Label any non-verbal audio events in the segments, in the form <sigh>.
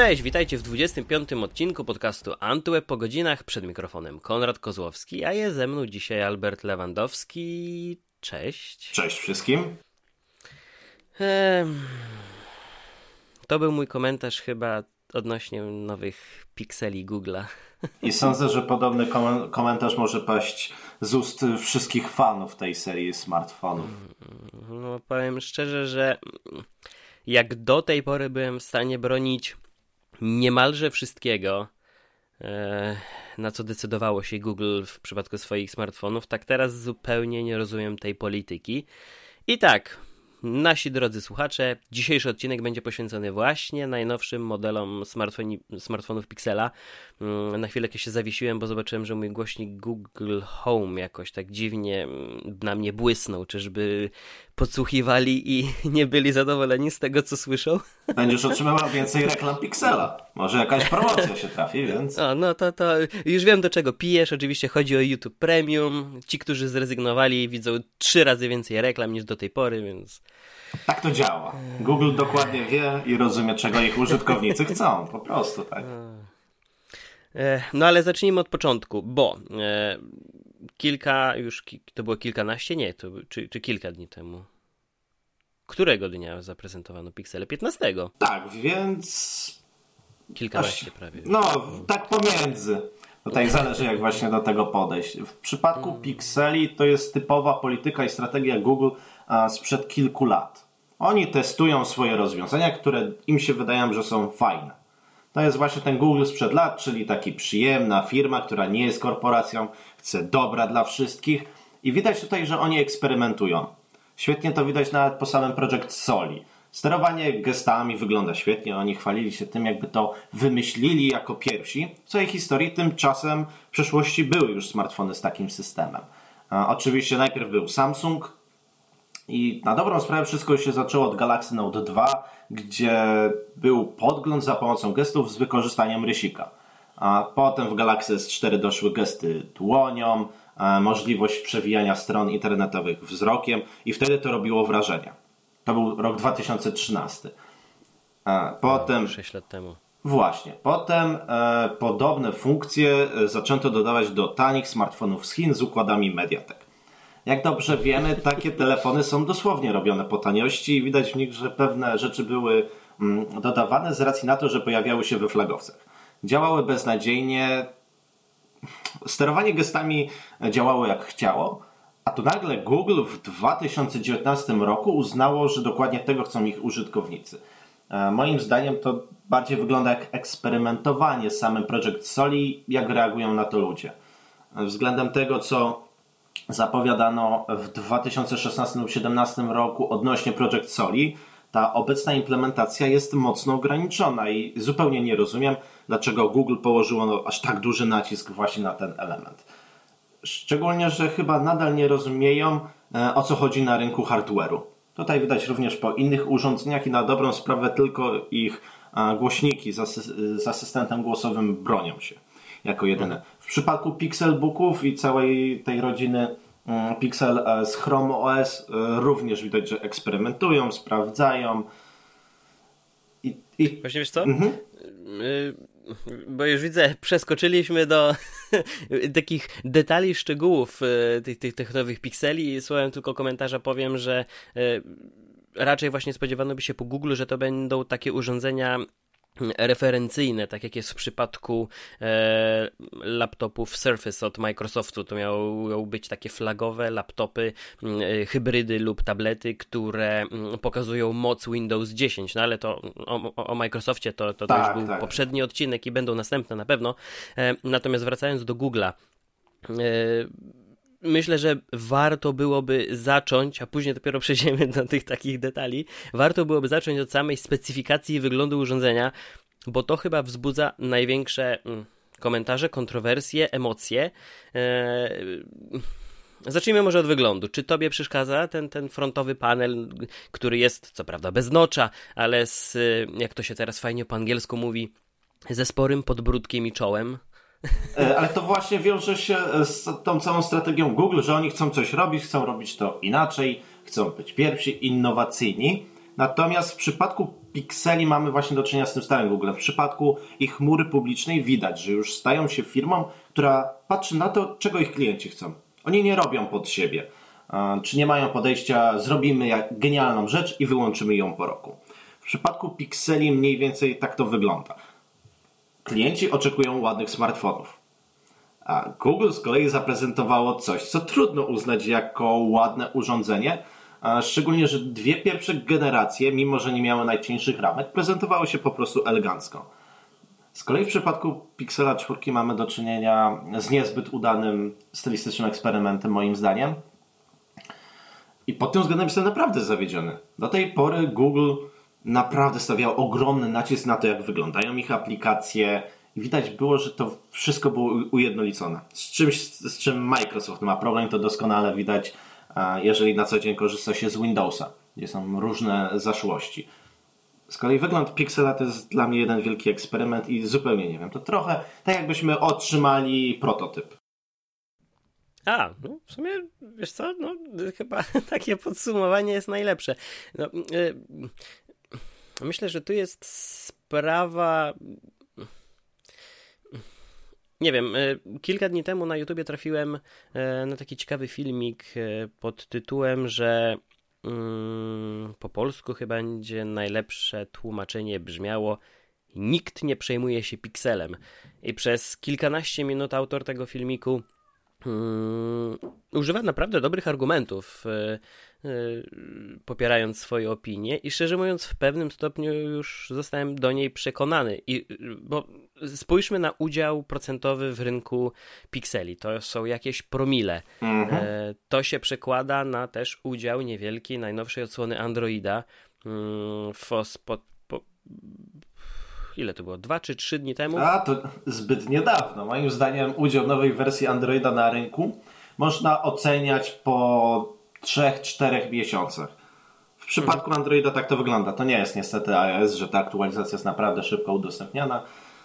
Cześć, witajcie w 25. odcinku podcastu Antweb po godzinach przed mikrofonem Konrad Kozłowski, a jest ze mną dzisiaj Albert Lewandowski. Cześć. Cześć wszystkim. to był mój komentarz chyba odnośnie nowych pikseli Google'a. <laughs> I sądzę, że podobny komentarz może paść z ust wszystkich fanów tej serii smartfonów. No powiem szczerze, że jak do tej pory byłem w stanie bronić niemalże wszystkiego, e, na co decydowało się Google w przypadku swoich smartfonów, tak teraz zupełnie nie rozumiem tej polityki. I tak, Nasi drodzy słuchacze, dzisiejszy odcinek będzie poświęcony właśnie najnowszym modelom smartfonów Pixela. Mm, na chwilę się zawiesiłem, bo zobaczyłem, że mój głośnik Google Home jakoś tak dziwnie mm, na mnie błysnął. Czyżby podsłuchiwali i <laughs> nie byli zadowoleni z tego, co słyszą? <laughs> Będziesz otrzymywał więcej reklam Pixela. Może jakaś promocja się trafi, więc... O, no to, to już wiem, do czego pijesz. Oczywiście chodzi o YouTube Premium. Ci, którzy zrezygnowali, widzą trzy razy więcej reklam niż do tej pory, więc... Tak to działa. Google dokładnie wie i rozumie, czego ich użytkownicy chcą. Po prostu tak. E, no ale zacznijmy od początku, bo e, kilka, już to było kilkanaście, nie, to, czy, czy kilka dni temu. Którego dnia zaprezentowano Pixele? 15. Tak, więc. Kilkanaście Aż... prawie. No, tak pomiędzy. Tutaj zależy, jak właśnie do tego podejść. W przypadku hmm. Pixeli to jest typowa polityka i strategia Google sprzed kilku lat. Oni testują swoje rozwiązania, które im się wydają, że są fajne. To jest właśnie ten Google sprzed lat, czyli taki przyjemna firma, która nie jest korporacją, chce dobra dla wszystkich i widać tutaj, że oni eksperymentują. Świetnie to widać nawet po samym Project Soli. Sterowanie gestami wygląda świetnie, oni chwalili się tym, jakby to wymyślili jako pierwsi. W całej historii tymczasem w przeszłości były już smartfony z takim systemem. Oczywiście najpierw był Samsung, i na dobrą sprawę wszystko się zaczęło od Galaxy Note 2, gdzie był podgląd za pomocą gestów z wykorzystaniem rysika. A potem w Galaxy S4 doszły gesty dłonią, możliwość przewijania stron internetowych wzrokiem i wtedy to robiło wrażenie. To był rok 2013. Potem... 6 lat temu. Właśnie. Potem e, podobne funkcje e, zaczęto dodawać do tanich smartfonów z Chin z układami Mediatek. Jak dobrze wiemy, takie telefony są dosłownie robione po taniości i widać w nich, że pewne rzeczy były mm, dodawane z racji na to, że pojawiały się we flagowcach. Działały beznadziejnie, sterowanie gestami działało jak chciało, a tu nagle Google w 2019 roku uznało, że dokładnie tego chcą ich użytkownicy. E, moim zdaniem to bardziej wygląda jak eksperymentowanie z samym Project Soli, jak reagują na to ludzie. Względem tego, co zapowiadano w 2016-2017 roku odnośnie Project Soli, ta obecna implementacja jest mocno ograniczona i zupełnie nie rozumiem, dlaczego Google położyło no, aż tak duży nacisk właśnie na ten element. Szczególnie, że chyba nadal nie rozumieją, e, o co chodzi na rynku hardware'u. Tutaj widać również po innych urządzeniach i na dobrą sprawę tylko ich e, głośniki z asystentem głosowym bronią się jako jedyne. W przypadku Pixelbooków i całej tej rodziny mm, Pixel e, z Chrome OS e, również widać, że eksperymentują, sprawdzają. I, i... Właśnie wiesz co? Mhm. Y, bo już widzę, przeskoczyliśmy do <laughs> takich detali, szczegółów y, tych, tych, tych nowych pikseli i słowem tylko komentarza powiem, że y, raczej właśnie spodziewano by się po Google, że to będą takie urządzenia referencyjne, tak jak jest w przypadku e, laptopów Surface od Microsoftu. To miały być takie flagowe laptopy, e, hybrydy lub tablety, które m, pokazują moc Windows 10. No ale to o, o Microsoftie to, to, to tak, już był tak. poprzedni odcinek i będą następne na pewno. E, natomiast wracając do Google'a, e, myślę, że warto byłoby zacząć, a później dopiero <laughs> przejdziemy do tych takich detali, warto byłoby zacząć od samej specyfikacji i wyglądu urządzenia, bo to chyba wzbudza największe mm, komentarze, kontrowersje, emocje. Eee, zacznijmy może od wyglądu. Czy tobie przeszkadza ten, ten frontowy panel, który jest co prawda bez nocza, ale z, jak to się teraz fajnie po angielsku mówi, ze sporym podbródkiem i czołem? E, ale to właśnie wiąże się z tą całą strategią Google, że oni chcą coś robić, chcą robić to inaczej, chcą być pierwsi, innowacyjni. Natomiast w przypadku Pixeli mamy właśnie do czynienia z tym starym Google. W przypadku ich chmury publicznej widać, że już stają się firmą, która patrzy na to, czego ich klienci chcą. Oni nie robią pod siebie. Czy nie mają podejścia, zrobimy genialną rzecz i wyłączymy ją po roku. W przypadku Pixeli mniej więcej tak to wygląda. Klienci oczekują ładnych smartfonów. A Google z kolei zaprezentowało coś, co trudno uznać jako ładne urządzenie, szczególnie, że dwie pierwsze generacje, mimo że nie miały najcieńszych ramek, prezentowały się po prostu elegancko. Z kolei w przypadku Pixela 4 mamy do czynienia z niezbyt udanym stylistycznym eksperymentem, moim zdaniem. I pod tym względem jestem naprawdę zawiedziony. Do tej pory Google naprawdę stawiał ogromny nacisk na to, jak wyglądają ich aplikacje. I widać było, że to wszystko było ujednolicone. Z czymś, z czym Microsoft ma problem, to doskonale widać, jeżeli na co dzień korzysta się z Windowsa, gdzie są różne zaszłości. Z kolei wygląd Pixela to jest dla mnie jeden wielki eksperyment i zupełnie nie wiem. To trochę tak jakbyśmy otrzymali prototyp. A, no w sumie, wiesz co, no chyba <laughs> takie podsumowanie jest najlepsze. No, y, myślę, że tu jest sprawa... Nie wiem, y, kilka dni temu na YouTubie trafiłem y, na taki ciekawy filmik pod tytułem, że mm, po polsku chyba będzie najlepsze tłumaczenie brzmiało Nikt nie przejmuje się pikselem. I przez kilkanaście minut autor tego filmiku Hmm, używa naprawdę dobrych argumentów, e, e, popierając swoje opinie i szczerze mówiąc w pewnym stopniu już zostałem do niej przekonany. I, bo spójrzmy na udział procentowy w rynku pikseli. To są jakieś promile. Mhm. E, to się przekłada na też udział niewielki najnowszej odsłony Androida mm, w, ile to było? Dwa czy trzy dni temu? A, to zbyt niedawno. Moim zdaniem udział nowej wersji Androida na rynku można oceniać po 3-4 miesiącach. W przypadku. Androida tak to wygląda. To nie jest niestety iOS, że ta aktualizacja jest naprawdę szybko udostępniana.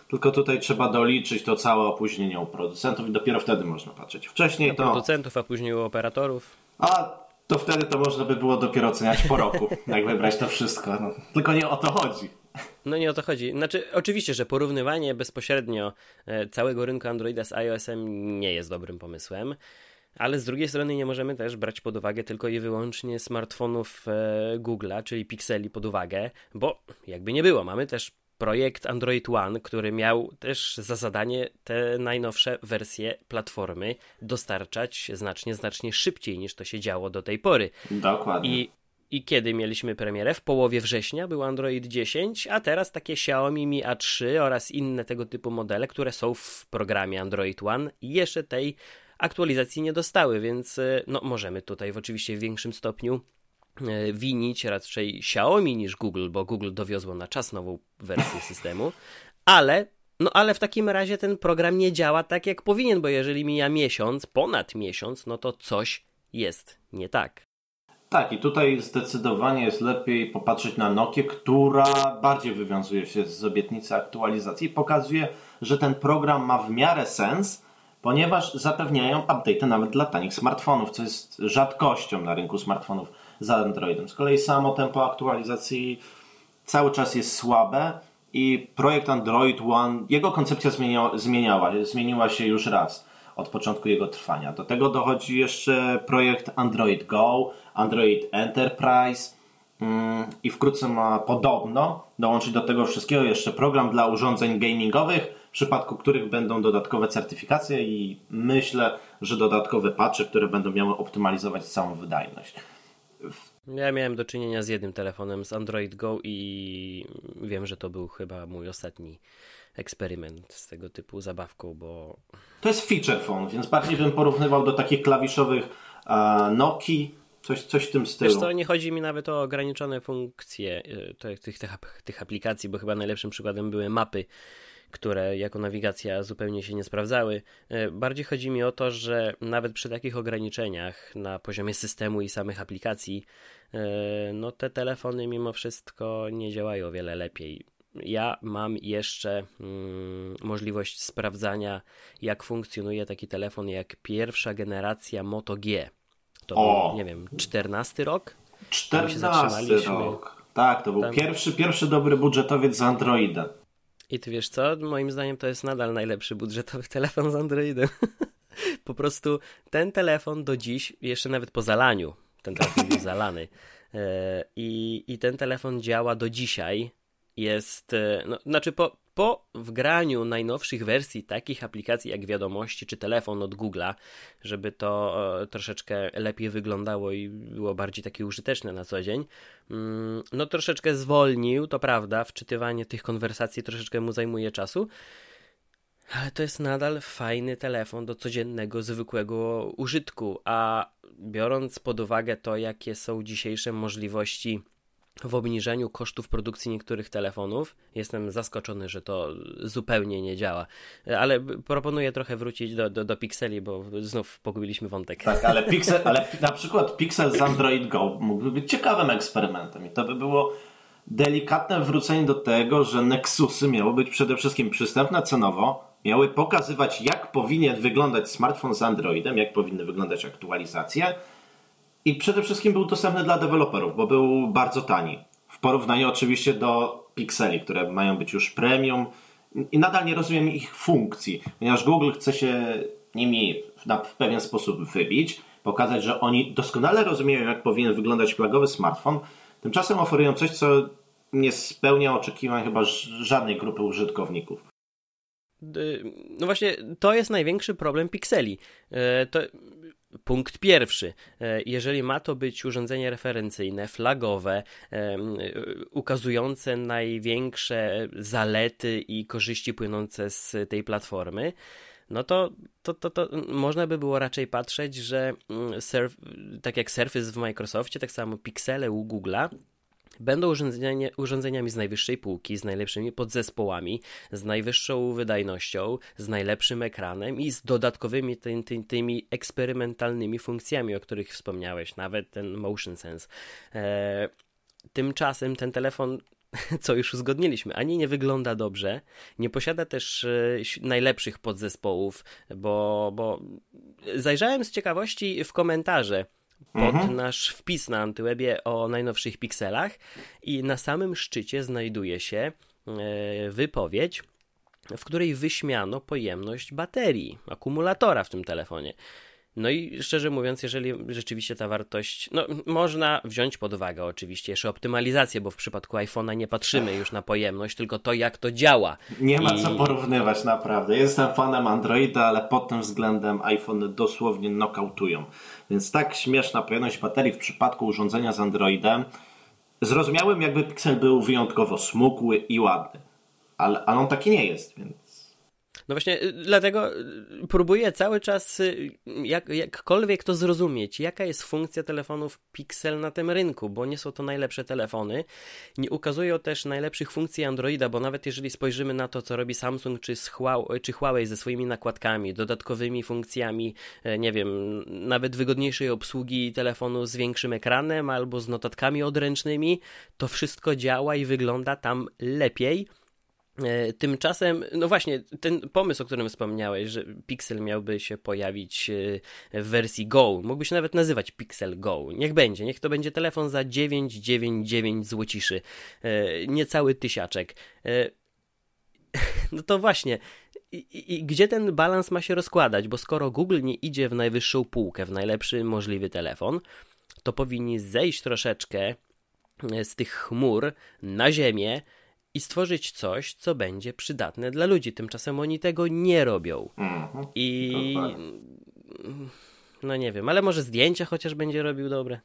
Tylko tutaj trzeba doliczyć to całe opóźnienie u producentów i dopiero wtedy można patrzeć. Wcześniej to. Producentów, a później u operatorów. A to wtedy to można by było dopiero oceniać po roku, <laughs> jak wybrać to wszystko. No, tylko nie o to chodzi. No nie o to chodzi. Znaczy, oczywiście, że porównywanie bezpośrednio e, całego rynku Androida z iOS-em nie jest dobrym pomysłem. Ale z drugiej strony nie możemy też brać pod uwagę tylko i wyłącznie smartfonów e, Google'a, czyli Pixeli pod uwagę, bo jakby nie było, mamy też projekt Android One, który miał też za zadanie te najnowsze wersje platformy dostarczać znacznie, znacznie szybciej niż to się działo do tej pory. Dokładnie. I i kiedy mieliśmy premierę? W połowie września był Android 10, a teraz takie Xiaomi Mi A3 oraz inne tego typu modele, które są w programie Android One, jeszcze tej aktualizacji nie dostały, więc e, no, możemy tutaj w oczywiście w większym stopniu e, winić raczej Xiaomi niż Google, bo Google dowiozło na czas nową wersję <laughs> systemu, ale no ale w takim razie ten program nie działa tak jak powinien, bo jeżeli mija miesiąc, ponad miesiąc, no to coś jest nie tak. Tak, i tutaj zdecydowanie jest lepiej popatrzeć na Nokię, która bardziej wywiązuje się z obietnicy aktualizacji i pokazuje, że ten program ma w miarę sens, ponieważ zapewniają update nawet dla tanich smartfonów, co jest rzadkością na rynku smartfonów za Androidem. Z kolei samo tempo aktualizacji cały czas jest słabe i projekt Android One, jego koncepcja zmieniała, zmieniała zmieniła się już raz od początku jego trwania. Do tego dochodzi jeszcze projekt Android Go, Android Enterprise mm, i wkrótce ma podobno dołączyć do tego wszystkiego jeszcze program dla urządzeń gamingowych, przypadku których będą dodatkowe certyfikacje i myślę, że dodatkowe patche, które będą miały optymalizować całą wydajność. Ja miałem do czynienia z jednym telefonem, z Android Go i wiem, że to był chyba mój ostatni eksperyment z tego typu zabawką, bo... To jest feature phone, więc bardziej bym porównywał do takich klawiszowych uh, Nokii, Coś, coś w tym stylu. Wiesz co, nie chodzi mi nawet o ograniczone funkcje y, tych, tych, tych aplikacji, bo chyba najlepszym przykładem były mapy, które jako nawigacja zupełnie się nie sprawdzały. Y, bardziej chodzi mi o to, że nawet przy takich ograniczeniach na poziomie systemu i samych aplikacji, y, no te telefony mimo wszystko nie działają o wiele lepiej ja mam jeszcze mm, możliwość sprawdzania, jak funkcjonuje taki telefon jak pierwsza generacja Moto G. To o. był, nie wiem, 14 rok? 14 rok. Tak, to był Tam... pierwszy, pierwszy dobry budżetowiec z Androidem. I ty wiesz co? Moim zdaniem to jest nadal najlepszy budżetowy <laughs> telefon z Androidem. po prostu ten telefon do dziś, jeszcze nawet po zalaniu, ten telefon był <laughs> zalany, e, i, i ten telefon działa do dzisiaj. Jest, e, no, znaczy po, po wgraniu najnowszych wersji takich aplikacji jak wiadomości czy telefon od Google'a, żeby to e, troszeczkę lepiej wyglądało i było bardziej takie użyteczne na co dzień, mm, no troszeczkę zwolnił, to prawda, wczytywanie tych konwersacji troszeczkę mu zajmuje czasu, ale to jest nadal fajny telefon do codziennego, zwykłego użytku, a biorąc pod uwagę to, jakie są dzisiejsze możliwości w obniżeniu kosztów produkcji niektórych telefonów. Jestem zaskoczony, że to zupełnie nie działa. Ale proponuję trochę wrócić do, do, do Pixeli, bo znów pogubiliśmy wątek. Tak, ale, Pixel, ale na przykład Pixel z Android Go mógłby być ciekawym eksperymentem i to by było delikatne wrócenie do tego, że Nexusy miały być przede wszystkim przystępne cenowo, miały pokazywać jak powinien wyglądać smartfon z Androidem, jak powinny wyglądać aktualizacje, i przede wszystkim był dostępny dla deweloperów, bo był bardzo tani. W porównaniu oczywiście do Pixeli, które mają być już premium. I nadal nie rozumiem ich funkcji, ponieważ Google chce się nimi w pewien sposób wybić, pokazać, że oni doskonale rozumieją, jak powinien wyglądać flagowy smartfon. Tymczasem oferują coś, co nie spełnia oczekiwań chyba żadnej grupy użytkowników. No właśnie, to jest największy problem Pixeli. E, to Punkt pierwszy. E, jeżeli ma to być urządzenie referencyjne, flagowe, e, ukazujące największe zalety i korzyści płynące z tej platformy, no to, to, to, to można by było raczej patrzeć, że mm, surf, tak jak Surface w Microsoftie, tak samo Pixele u Google'a Będą urządzenia, urządzeniami z najwyższej półki, z najlepszymi podzespołami, z najwyższą wydajnością, z najlepszym ekranem i z dodatkowymi ty, ty, tymi eksperymentalnymi funkcjami, o których wspomniałeś, nawet ten Motion Sense. E, tymczasem ten telefon <laughs> co już uzgodniliśmy, ani nie wygląda dobrze, nie posiada też e, najlepszych podzespołów, bo, bo zajrzałem z ciekawości w komentarze pod mhm. nasz wpis na Antywebie o najnowszych pikselach i na samym szczycie znajduje się e, wypowiedź, w której wyśmiano pojemność baterii, akumulatora w tym telefonie. No i szczerze mówiąc, jeżeli rzeczywiście ta wartość, no można wziąć pod uwagę oczywiście jeszcze optymalizację, bo w przypadku iPhone'a nie patrzymy już na pojemność, tylko to jak to działa. Nie ma I... co porównywać naprawdę. Jestem fanem Androida, ale pod tym względem iPhone dosłownie nokautują. Więc tak śmieszna pojemność baterii w przypadku urządzenia z Androidem. Zrozumiałem jakby Pixel był wyjątkowo smukły i ładny. Ale, ale on taki nie jest, więc no właśnie, y, dlatego y, próbuję cały czas y, jak, jakkolwiek to zrozumieć, jaka jest funkcja telefonów Pixel na tym rynku, bo nie są to najlepsze telefony. Nie ukazują też najlepszych funkcji Androida, bo nawet jeżeli spojrzymy na to, co robi Samsung czy, czy Huawei ze swoimi nakładkami, dodatkowymi funkcjami, e, nie wiem, nawet wygodniejszej obsługi telefonu z większym ekranem albo z notatkami odręcznymi, to wszystko działa i wygląda tam lepiej tymczasem, no właśnie, ten pomysł, o którym wspomniałeś, że Pixel miałby się pojawić e, w wersji Go, mógłby się nawet nazywać Pixel Go. Niech będzie, niech to będzie telefon za 999 złociszy, e, niecały tysiaczek. <laughs> No to właśnie, i, i, gdzie ten balans ma się rozkładać? Bo skoro Google nie idzie w najwyższą półkę, w najlepszy możliwy telefon, to powinni zejść troszeczkę z tych chmur na ziemię, i stworzyć coś, co będzie przydatne dla ludzi. Tymczasem oni tego nie robią. Mhm. I. No nie wiem, ale może zdjęcia chociaż będzie robił dobre.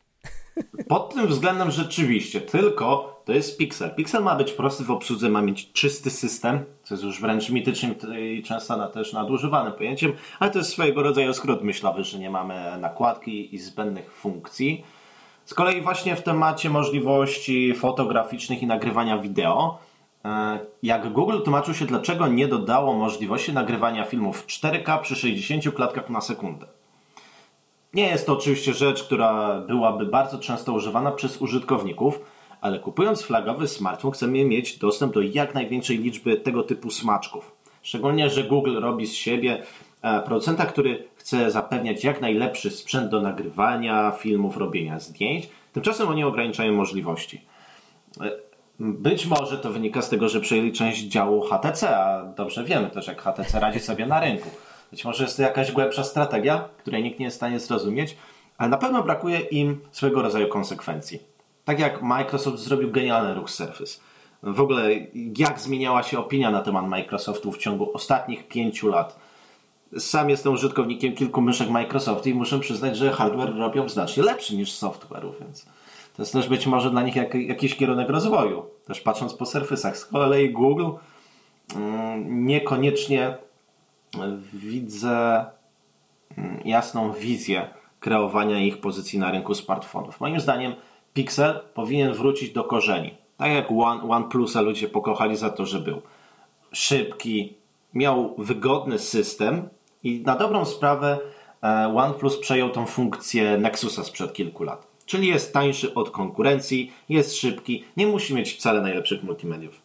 Pod tym względem rzeczywiście, tylko to jest Pixel. Pixel ma być prosty w obsłudze, ma mieć czysty system, co jest już wręcz mitycznym i często też nadużywanym pojęciem, ale to jest swojego rodzaju skrót myślowy, że nie mamy nakładki i zbędnych funkcji. Z kolei właśnie w temacie możliwości fotograficznych i nagrywania wideo, jak Google tłumaczył się, dlaczego nie dodało możliwości nagrywania filmów 4K przy 60 klatkach na sekundę. Nie jest to oczywiście rzecz, która byłaby bardzo często używana przez użytkowników, ale kupując flagowy smartfon chcemy mieć dostęp do jak największej liczby tego typu smaczków. Szczególnie, że Google robi z siebie e, producenta, który chce zapewniać jak najlepszy sprzęt do nagrywania filmów, robienia zdjęć. Tymczasem oni ograniczają możliwości. Być może to wynika z tego, że przejęli część działu HTC, a dobrze wiemy też, jak HTC radzi sobie na rynku. Być może jest to jakaś głębsza strategia, której nikt nie jest w stanie zrozumieć, ale na pewno brakuje im swego rodzaju konsekwencji. Tak jak Microsoft zrobił genialny ruch Surface. W ogóle jak zmieniała się opinia na temat Microsoftu w ciągu ostatnich pięciu lat. Sam jestem użytkownikiem kilku myszek Microsoftu i muszę przyznać, że hardware robią znacznie lepszy niż software'u, więc to jest też być może dla nich jak, jakiś kierunek rozwoju. Też patrząc po Surface'ach. Z kolei Google mm, niekoniecznie widzę mm, jasną wizję kreowania ich pozycji na rynku smartfonów. Moim zdaniem Pixel powinien wrócić do korzeni. Tak jak One, OnePlusa ludzie pokochali za to, że był szybki, miał wygodny system i na dobrą sprawę e, OnePlus przejął tą funkcję Nexusa sprzed kilku lat. Czyli jest tańszy od konkurencji, jest szybki, nie musi mieć wcale najlepszych multimediów.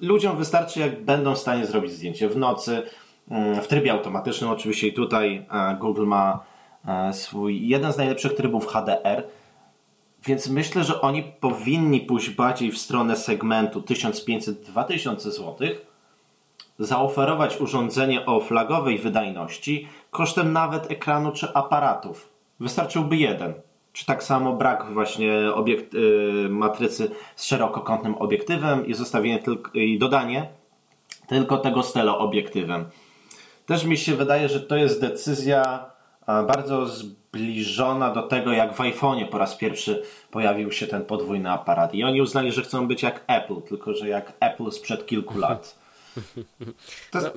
Ludziom wystarczy, jak będą w stanie zrobić zdjęcie w nocy, mm, w trybie automatycznym oczywiście i tutaj e, Google ma e, swój jeden z najlepszych trybów HDR, więc myślę, że oni powinni pójść bardziej w stronę segmentu 1500-2000 zł, zaoferować urządzenie o flagowej wydajności kosztem nawet ekranu czy aparatów. Wystarczyłby jeden. Czy tak samo brak właśnie obiekt, y, matrycy z szerokokątnym obiektywem i zostawienie tylko, i dodanie tylko tego stelo obiektywem. Też mi się wydaje, że to jest decyzja bardzo zbliżona do tego, jak w iPhone'ie po raz pierwszy pojawił się ten podwójny aparat. I oni uznali, że chcą być jak Apple, tylko że jak Apple sprzed kilku lat. <laughs> To... No,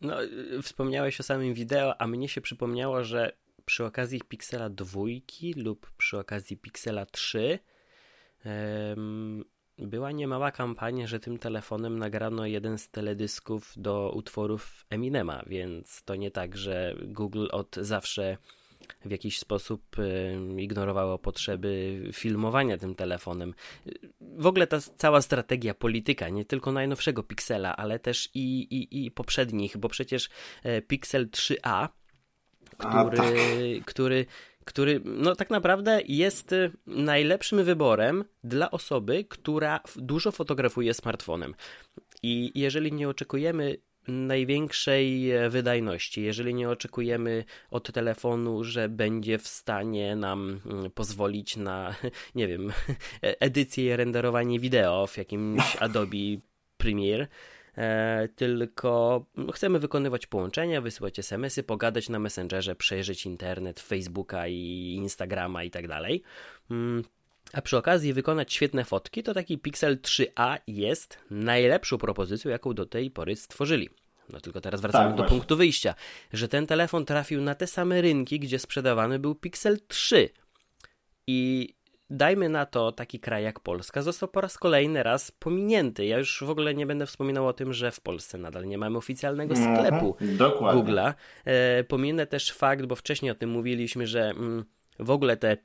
no, wspomniałeś o samym wideo, a mnie się przypomniało, że przy okazji Pixela 2 lub przy okazji Pixela 3 była niemała kampania, że tym telefonem nagrano jeden z teledysków do utworów Eminema, więc to nie tak, że Google od zawsze w jakiś sposób ignorowało potrzeby filmowania tym telefonem. W ogóle ta cała strategia polityka, nie tylko najnowszego Pixela, ale też i, i, i poprzednich, bo przecież e, Pixel 3a, który, tak. który który no tak naprawdę jest y, najlepszym wyborem dla osoby, która dużo fotografuje smartfonem. I jeżeli nie oczekujemy największej e, wydajności, jeżeli nie oczekujemy od telefonu, że będzie w stanie nam mm, pozwolić na, <laughs> nie wiem, <laughs> e, edycję i renderowanie wideo w jakimś <laughs> Adobe Premiere, E, tylko chcemy wykonywać połączenia, wysyłać SMS-y, pogadać na Messengerze, przejrzeć internet, Facebooka i Instagrama i tak dalej. Mm, a przy okazji wykonać świetne fotki, to taki Pixel 3a jest najlepszą propozycją, jaką do tej pory stworzyli. No tylko teraz wracamy tak, do właśnie. punktu wyjścia, że ten telefon trafił na te same rynki, gdzie sprzedawany był Pixel 3. I dajmy na to taki kraj jak Polska został po raz kolejny raz pominięty. Ja już w ogóle nie będę wspominał o tym, że w Polsce nadal nie mamy oficjalnego mhm, sklepu Google'a. E, pominę też fakt, bo wcześniej o tym mówiliśmy, że mm, w ogóle te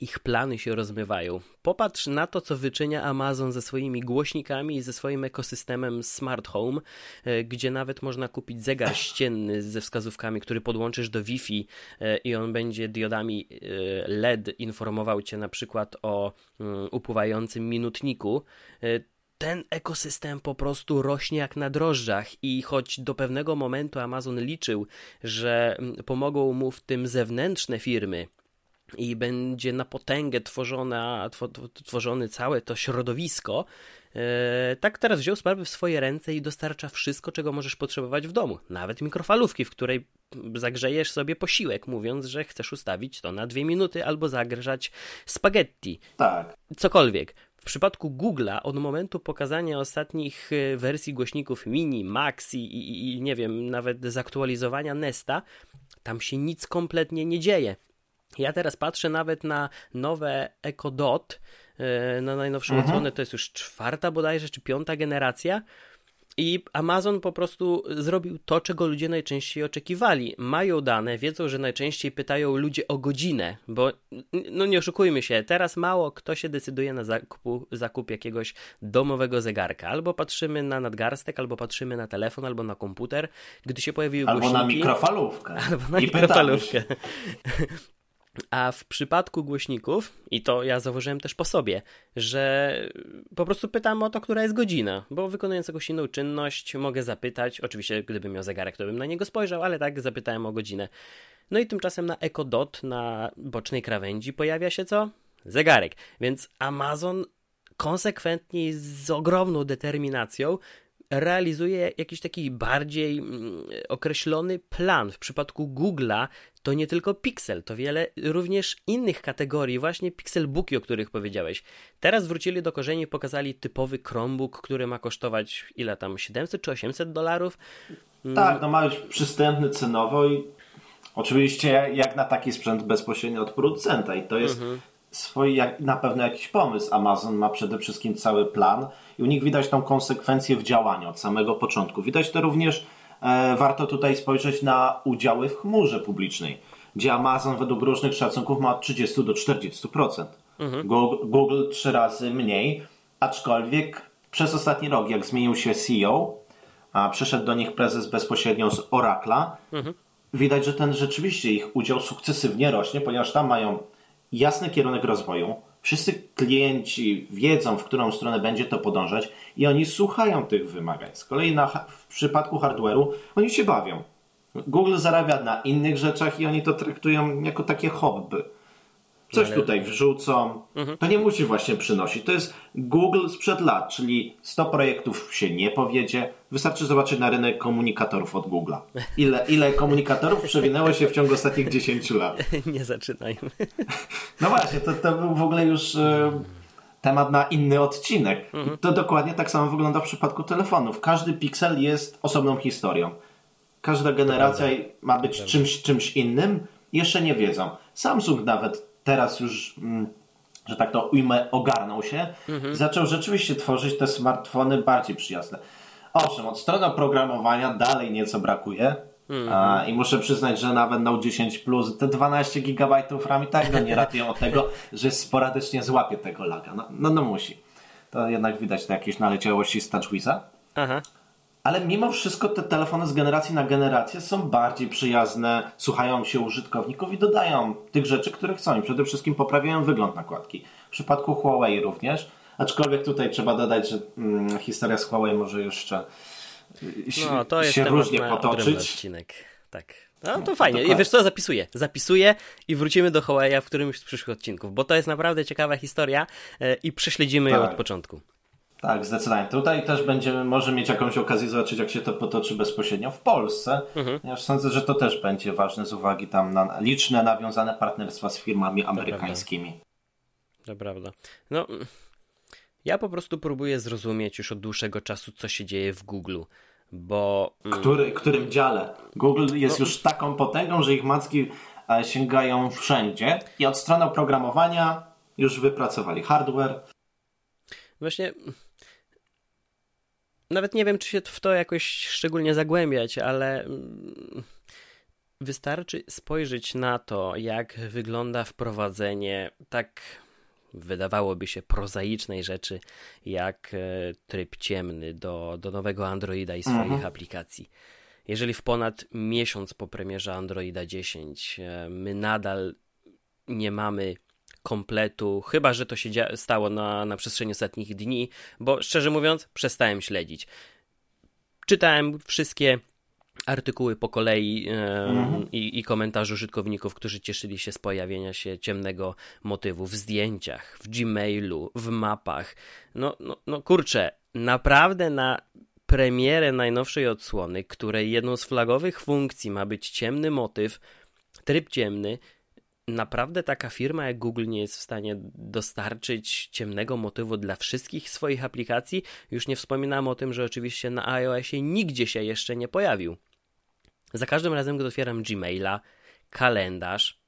ich plany się rozmywają. Popatrz na to, co wyczynia Amazon ze swoimi głośnikami i ze swoim ekosystemem Smart Home, e, gdzie nawet można kupić zegar ścienny ze wskazówkami, który podłączysz do Wi-Fi e, i on będzie diodami e, LED informował cię na przykład o mm, upływającym minutniku ten ekosystem po prostu rośnie jak na drożdżach i choć do pewnego momentu Amazon liczył, że mm, pomogą mu w tym zewnętrzne firmy, i będzie na potęgę tworzone, tworzone całe to środowisko, e, tak teraz wziął sprawy w swoje ręce i dostarcza wszystko, czego możesz potrzebować w domu. Nawet mikrofalówki, w której zagrzejesz sobie posiłek, mówiąc, że chcesz ustawić to na dwie minuty albo zagrzać spaghetti. Tak. Cokolwiek. W przypadku Google'a od momentu pokazania ostatnich e, wersji głośników Mini, Max i, i, i nie wiem, nawet zaktualizowania Nesta, tam się nic kompletnie nie dzieje. Ja teraz patrzę nawet na nowe Echo Dot, e, na najnowszą mhm. odsłonę, to jest już czwarta bodajże, czy piąta generacja. I Amazon po prostu zrobił to, czego ludzie najczęściej oczekiwali. Mają dane, wiedzą, że najczęściej pytają ludzie o godzinę, bo no nie oszukujmy się, teraz mało kto się decyduje na zakup, zakup jakiegoś domowego zegarka. Albo patrzymy na nadgarstek, albo patrzymy na telefon, albo na komputer. Gdy się pojawiły albo głośniki... Albo na mikrofalówkę. <laughs> Albo na I mikrofalówkę. <laughs> A w przypadku głośników, i to ja zauważyłem też po sobie, że po prostu pytam o to, która jest godzina, bo wykonując jakąś inną czynność mogę zapytać, oczywiście gdybym miał zegarek, to bym na niego spojrzał, ale tak zapytałem o godzinę. No i tymczasem na Echo Dot na bocznej krawędzi pojawia się co? Zegarek. Więc Amazon konsekwentnie z ogromną determinacją realizuje jakiś taki bardziej mm, określony plan. W przypadku Google'a to nie tylko Pixel, to wiele również innych kategorii, właśnie Pixelbooki, o których powiedziałeś. Teraz wrócili do korzeni i pokazali typowy Chromebook, który ma kosztować ile tam, 700 czy 800 dolarów? Mm. Tak, no ma być przystępny cenowo i oczywiście jak na taki sprzęt bezpośrednio od producenta i to jest mhm. Swój, na pewno jakiś pomysł. Amazon ma przede wszystkim cały plan i u nich widać tą konsekwencję w działaniu od samego początku. Widać to również, e, warto tutaj spojrzeć na udziały w chmurze publicznej, gdzie Amazon według różnych szacunków ma od 30 do 40%. Mhm. Google, Google trzy razy mniej, aczkolwiek przez ostatni rok, jak zmienił się CEO, a przyszedł do nich prezes bezpośrednio z Oracla, mhm. widać, że ten rzeczywiście ich udział sukcesywnie rośnie, ponieważ tam mają jasny kierunek rozwoju, Wszyscy klienci wiedzą, w którą stronę będzie to podążać i oni słuchają tych wymagań. Z kolei na, w przypadku hardware'u oni się bawią. Google zarabia na innych rzeczach i oni to traktują jako takie hobby coś tutaj wrzucą. Mhm. To nie musi właśnie przynosić. To jest Google sprzed lat, czyli 100 projektów się nie powiedzie. Wystarczy zobaczyć na rynek komunikatorów od Google'a. Ile, ile komunikatorów przewinęło się w ciągu ostatnich 10 lat? <laughs> Nie zaczynajmy. No właśnie, to, to był w ogóle już e, temat na inny odcinek. Mhm. To dokładnie tak samo wygląda w przypadku telefonów. Każdy piksel jest osobną historią. Każda generacja ma być czymś, czymś innym. Jeszcze nie wiedzą. Samsung nawet teraz już, mm, że tak to ujmę, ogarnął się, mhm. zaczął rzeczywiście tworzyć te smartfony bardziej przyjazne. Owszem, od strony oprogramowania dalej nieco brakuje. Mhm. A, I muszę przyznać, że nawet Note 10 Plus te 12 GB RAM i tak go nie ratują od tego, <laughs> że sporadycznie złapie tego laga. No, no, no musi. To jednak widać te jakieś naleciałości z TouchWiza. Aha ale mimo wszystko te telefony z generacji na generację są bardziej przyjazne, słuchają się użytkowników i dodają tych rzeczy, które chcą. I przede wszystkim poprawiają wygląd nakładki. W przypadku Huawei również, aczkolwiek tutaj trzeba dodać, że hmm, historia z Huawei może jeszcze no, to jest się różnie potoczyć. Odcinek. Tak. No to fajnie. I wiesz co, zapisuję. Zapisuję i wrócimy do Huawei w którymś z przyszłych odcinków, bo to jest naprawdę ciekawa historia e, i prześledzimy tak. ją od początku. Tak, zdecydowanie. Tutaj też będziemy może mieć jakąś okazję zobaczyć, jak się to potoczy bezpośrednio w Polsce. Mhm. Ja sądzę, że to też będzie ważne z uwagi tam na liczne nawiązane partnerstwa z firmami amerykańskimi. To prawda. No, ja po prostu próbuję zrozumieć już od dłuższego czasu, co się dzieje w Google. Bo. Mm, Który, którym dziale? Google jest no, już taką potęgą, że ich macki e, sięgają wszędzie i od strony oprogramowania już wypracowali hardware. Właśnie nawet nie wiem, czy się w to jakoś szczególnie zagłębiać, ale mm, wystarczy spojrzeć na to, jak wygląda wprowadzenie tak wydawałoby się prozaicznej rzeczy, jak e, tryb ciemny do, do nowego Androida i swoich mhm. aplikacji. Jeżeli w ponad miesiąc po premierze Androida 10 e, my nadal nie mamy kompletu, chyba że to się stało na, na przestrzeni ostatnich dni, bo szczerze mówiąc, przestałem śledzić. Czytałem wszystkie artykuły po kolei mhm. i, i komentarze użytkowników, którzy cieszyli się z pojawienia się ciemnego motywu w zdjęciach, w Gmailu, w mapach. No, no, no kurczę, naprawdę na premierę najnowszej odsłony, której jedną z flagowych funkcji ma być ciemny motyw, tryb ciemny, naprawdę taka firma jak Google nie jest w stanie dostarczyć ciemnego motywu dla wszystkich swoich aplikacji? Już nie wspominam o tym, że oczywiście na iOSie nigdzie się jeszcze nie pojawił. Za każdym razem, gdy otwieram Gmaila, kalendarz,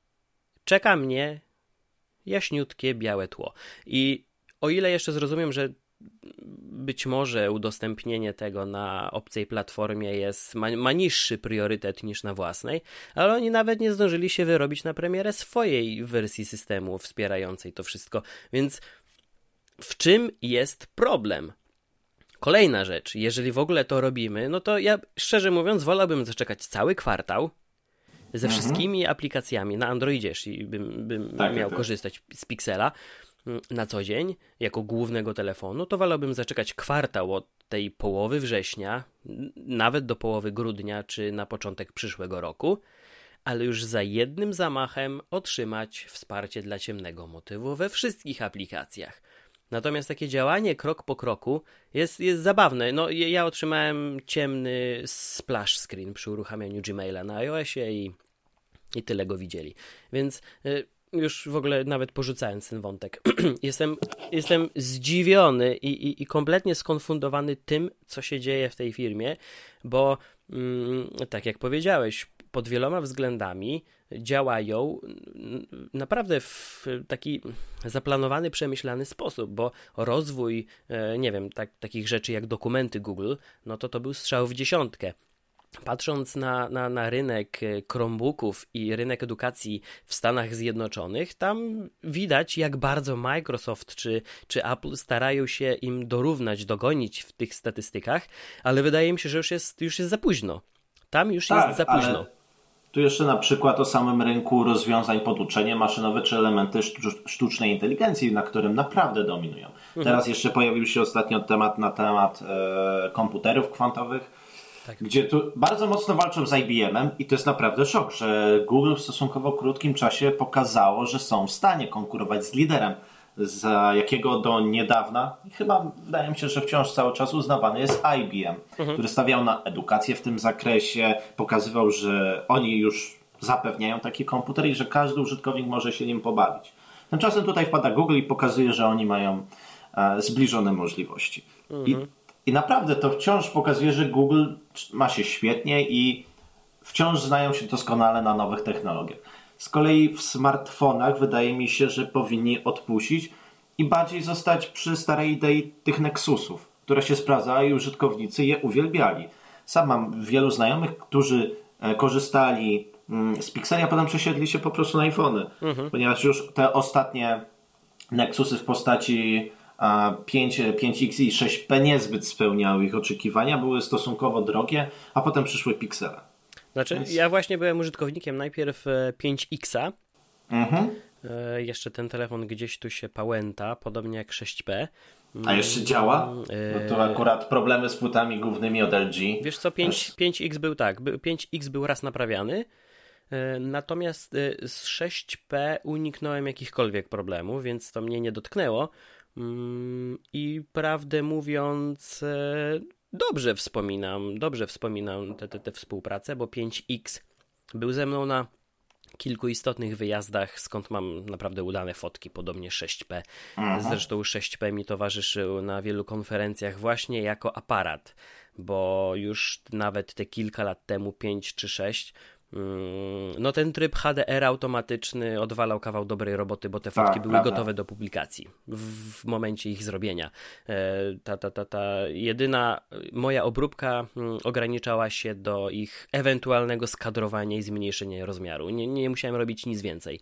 czeka mnie jaśniutkie białe tło. I o ile jeszcze zrozumiem, że być może udostępnienie tego na obcej platformie jest, ma, ma, niższy priorytet niż na własnej, ale oni nawet nie zdążyli się wyrobić na premierę swojej wersji systemu wspierającej to wszystko. Więc w czym jest problem? Kolejna rzecz, jeżeli w ogóle to robimy, no to ja szczerze mówiąc wolałbym zaczekać cały kwartał ze mhm. wszystkimi aplikacjami na Androidzie, jeśli bym, bym tak, miał tak. korzystać z Pixela na co dzień jako głównego telefonu, to wolałbym zaczekać kwartał od tej połowy września, nawet do połowy grudnia czy na początek przyszłego roku, ale już za jednym zamachem otrzymać wsparcie dla ciemnego motywu we wszystkich aplikacjach. Natomiast takie działanie krok po kroku jest, jest zabawne. No, ja otrzymałem ciemny splash screen przy uruchamianiu Gmaila na iOSie i, i tyle go widzieli. Więc y, już w ogóle nawet porzucając ten wątek, <clears throat> jestem, jestem zdziwiony i, i, i, kompletnie skonfundowany tym, co się dzieje w tej firmie, bo mm, tak jak powiedziałeś, pod wieloma względami działają naprawdę w taki zaplanowany, przemyślany sposób, bo rozwój, e, nie wiem, tak, takich rzeczy jak dokumenty Google, no to to był strzał w dziesiątkę. Patrząc na, na, na rynek e, Chromebooków i rynek edukacji w Stanach Zjednoczonych, tam widać, jak bardzo Microsoft czy, czy Apple starają się im dorównać, dogonić w tych statystykach, ale wydaje mi się, że już jest, już jest za późno. Tam już tak, jest za późno. Tu jeszcze na przykład o samym rynku rozwiązań pod uczenie maszynowe czy elementy sztucznej inteligencji, na którym naprawdę dominują. Mhm. Teraz jeszcze pojawił się ostatnio temat na temat e, komputerów kwantowych, tak. gdzie tu bardzo mocno walczą z IBM-em i to jest naprawdę szok, że Google w stosunkowo krótkim czasie pokazało, że są w stanie konkurować z liderem za jakiego do niedawna, chyba wydaje mi się, że wciąż cały czas uznawany jest IBM, mhm. który stawiał na edukację w tym zakresie, pokazywał, że oni już zapewniają taki komputer i że każdy użytkownik może się nim pobawić. Tymczasem tutaj wpada Google i pokazuje, że oni mają e, zbliżone możliwości. Mhm. I, I naprawdę to wciąż pokazuje, że Google ma się świetnie i wciąż znają się doskonale na nowych technologiach. Z kolei w smartfonach wydaje mi się, że powinni odpuścić i bardziej zostać przy starej idei tych Nexusów, które się sprawdzały i użytkownicy je uwielbiali. Sam mam wielu znajomych, którzy e, korzystali mm, z Pixela, a potem przesiedli się po prostu na iPhony, mhm. ponieważ już te ostatnie Nexusy w postaci 5, 5X i 6P niezbyt spełniały ich oczekiwania, były stosunkowo drogie, a potem przyszły Pixele. Znaczy, Więc... ja właśnie byłem użytkownikiem najpierw 5X. E, mhm. E, jeszcze ten telefon gdzieś tu się pałęta, podobnie jak 6P. A jeszcze działa? No to akurat problemy z płytami głównymi od LG. Wiesz co, 5, 5X był tak, 5X był raz naprawiany, natomiast z 6P uniknąłem jakichkolwiek problemów, więc to mnie nie dotknęło. Mm, I prawdę mówiąc, dobrze wspominam, dobrze wspominam tę te, te, te współpracę, bo 5X był ze mną na kilku istotnych wyjazdach, skąd mam naprawdę udane fotki, podobnie 6P. Aha. Zresztą 6P mi towarzyszył na wielu konferencjach właśnie jako aparat, bo już nawet te kilka lat temu, 5 czy 6, Mm, no ten tryb HDR automatyczny odwalał kawał dobrej roboty, bo te fotki tak, były prawda. gotowe do publikacji w, w, momencie ich zrobienia. E, ta, ta, ta, ta jedyna moja obróbka mm, ograniczała się do ich ewentualnego skadrowania i zmniejszenia rozmiaru. Nie, nie musiałem robić nic więcej.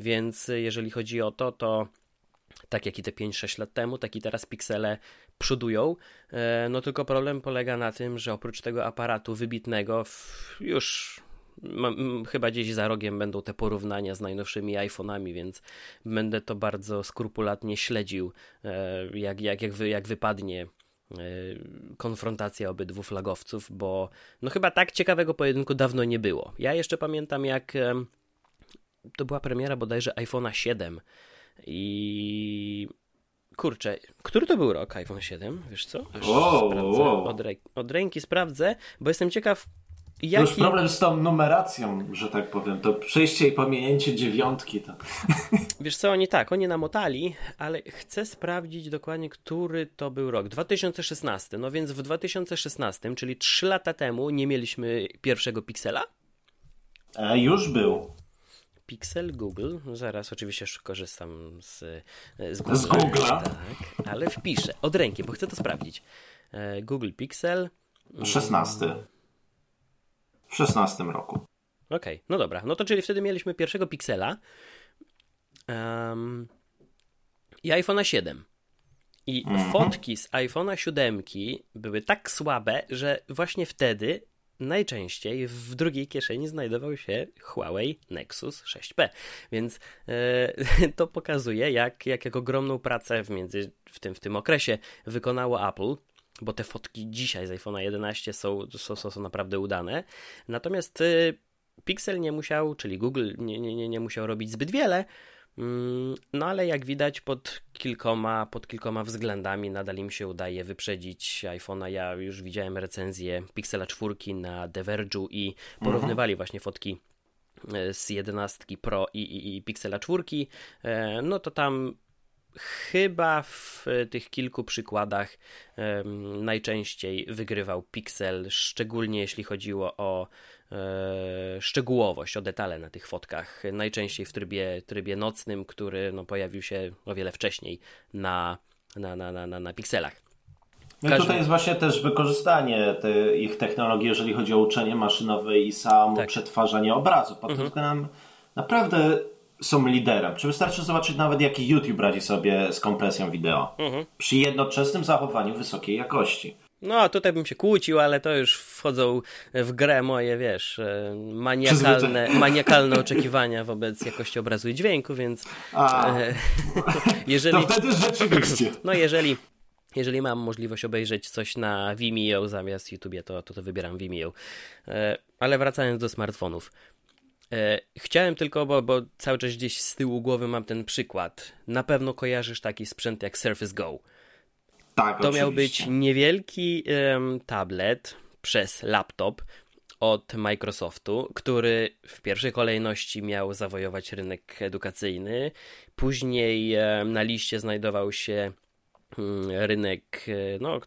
Więc jeżeli chodzi o to, to tak jak i te 5-6 lat temu, tak i teraz piksele przodują. E, no tylko problem polega na tym, że oprócz tego aparatu wybitnego już chyba gdzieś za rogiem będą te porównania z najnowszymi iPhone'ami, więc będę to bardzo skrupulatnie śledził, e, jak, jak, jak, wy, jak wypadnie e, konfrontacja obydwu flagowców, bo no chyba tak ciekawego pojedynku dawno nie było. Ja jeszcze pamiętam jak to była premiera bodajże iPhone'a 7 i kurczę, który to był rok iPhone 7? Wiesz co? wow, wow. Od, od, ręki sprawdzę, bo jestem ciekaw, Jaki... Już problem z tą numeracją, że tak powiem. To przejście i pominięcie dziewiątki. To... <laughs> Wiesz co, oni tak, oni namotali, ale chcę sprawdzić dokładnie, który to był rok. 2016. No więc w 2016, czyli 3 lata temu, nie mieliśmy pierwszego Pixela? E, już był. Pixel Google. Zaraz oczywiście korzystam z, z Google. Z Google. Tak, ale wpiszę od ręki, bo chcę to sprawdzić. E, Google Pixel. 16 w 16 roku. Okej, okay, no dobra. No to czyli wtedy mieliśmy pierwszego Pixela um, i iPhone'a 7. I -hmm. fotki z iPhone'a 7 były tak słabe, że właśnie wtedy najczęściej w drugiej kieszeni znajdował się Huawei Nexus 6P. Więc e, <laughs> to pokazuje, jak, jak, jak ogromną pracę w, między, w, tym, w tym okresie wykonało Apple bo te fotki dzisiaj z iPhone'a 11 są, są, są, są naprawdę udane. Natomiast y, Pixel nie musiał, czyli Google nie, nie, nie musiał robić zbyt wiele, mm, no ale jak widać pod kilkoma, pod kilkoma względami nadal im się udaje wyprzedzić iPhone'a. Ja już widziałem recenzję Pixela 4 na The Verge'u i porównywali mhm. właśnie fotki e, z 11 Pro i, i, i Pixela 4. E, no to tam chyba w tych kilku przykładach um, najczęściej wygrywał Pixel, szczególnie jeśli chodziło o e, szczegółowość, o detale na tych fotkach. Najczęściej w trybie, trybie nocnym, który no, pojawił się o wiele wcześniej na, na, na, na, na, na pikselach. No Każdy... tutaj jest właśnie też wykorzystanie te, ich technologii, jeżeli chodzi o uczenie maszynowe i samo tak. przetwarzanie obrazu. Pod tym mhm. względem naprawdę są liderem. Czy wystarczy zobaczyć nawet jaki YouTube radzi sobie z kompresją wideo mhm. przy jednoczesnym zachowaniu wysokiej jakości. No, tutaj bym się kłócił, ale to już wchodzą w grę moje, wiesz, e, maniakalne, maniakalne oczekiwania wobec jakości obrazu i dźwięku, więc A, e, <laughs> jeżeli... To wtedy rzeczywiście. No, jeżeli jeżeli mam możliwość obejrzeć coś na Vimeo zamiast YouTube, to, to, to wybieram Vimeo. E, ale wracając do smartfonów. E, chciałem tylko, bo, bo cały czas gdzieś z tyłu głowy mam ten przykład. Na pewno kojarzysz taki sprzęt jak Surface Go. Tak, To oczywiście. miał być niewielki um, tablet przez laptop od Microsoftu, który w pierwszej kolejności miał zawojować rynek edukacyjny. Później um, na liście znajdował się rynek e, no,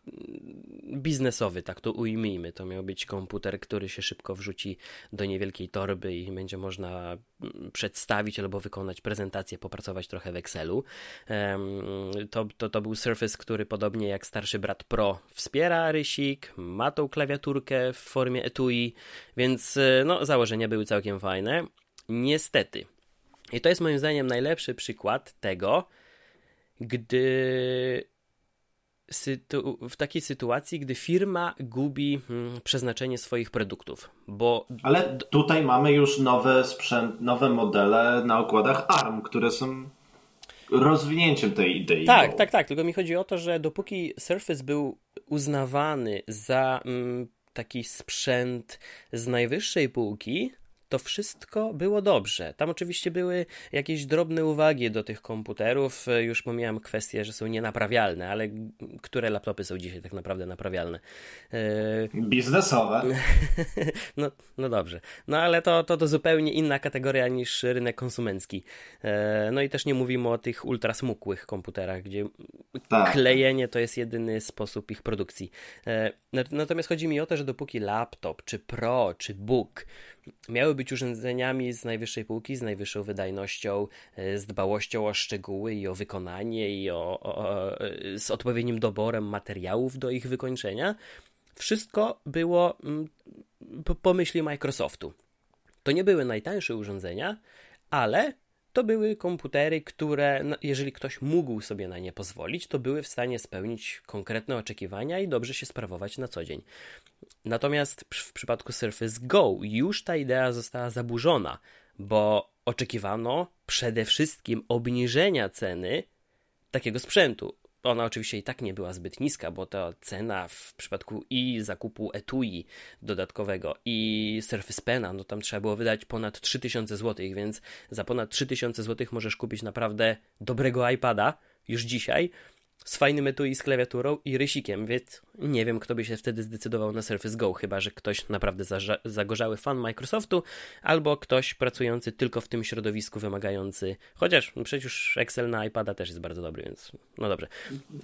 biznesowy, tak to ujmijmy. To miał być komputer, który się szybko wrzuci do niewielkiej torby i będzie można mm, przedstawić albo wykonać prezentację, popracować trochę w Excelu. To, to, to był Surface, który podobnie jak starszy brat Pro wspiera rysik, ma tą klawiaturkę w formie etui, więc e, no, założenia były całkiem fajne. Niestety, i to jest moim zdaniem najlepszy przykład tego, gdy w takiej sytuacji, gdy firma gubi hmm, przeznaczenie swoich produktów, bo... Ale tutaj mamy już nowe sprzęt, nowe modele na okładach ARM, które są rozwinięciem tej idei. Tak, bo... tak, tak, tylko mi chodzi o to, że dopóki Surface był uznawany za mm, taki sprzęt z najwyższej półki, to wszystko było dobrze. Tam oczywiście były jakieś drobne uwagi do tych komputerów. Już pomijam kwestię, że są nienaprawialne, ale które laptopy są dzisiaj tak naprawdę naprawialne? E, Biznesowe. <laughs> no, no dobrze. No ale to, to, to zupełnie inna kategoria niż rynek konsumencki. E, no i też nie mówimy o tych ultrasmukłych komputerach, gdzie tak. klejenie to jest jedyny sposób ich produkcji. E, natomiast chodzi mi o to, że dopóki laptop, czy Pro, czy Book miały być urządzeniami z najwyższej półki, z najwyższą wydajnością, e, z dbałością o szczegóły i o wykonanie i o, o, z odpowiednim doborem materiałów do ich wykończenia. Wszystko było mm, po pomyśli Microsoftu. To nie były najtańsze urządzenia, ale to były komputery, które, no, jeżeli ktoś mógł sobie na nie pozwolić, to były w stanie spełnić konkretne oczekiwania i dobrze się sprawować na co dzień. Natomiast w przypadku Surface Go już ta idea została zaburzona, bo oczekiwano przede wszystkim obniżenia ceny takiego sprzętu. Ona oczywiście i tak nie była zbyt niska, bo ta cena w przypadku i zakupu etui dodatkowego i Surface Pena, no tam trzeba było wydać ponad 3000 zł, więc za ponad 3000 zł możesz kupić naprawdę dobrego iPada już dzisiaj, z fajnym etui z klawiaturą i rysikiem, więc nie wiem, kto by się wtedy zdecydował na Surface Go, chyba że ktoś naprawdę zagorzały fan Microsoftu, albo ktoś pracujący tylko w tym środowisku wymagający, chociaż no przecież Excel na iPada też jest bardzo dobry, więc no dobrze.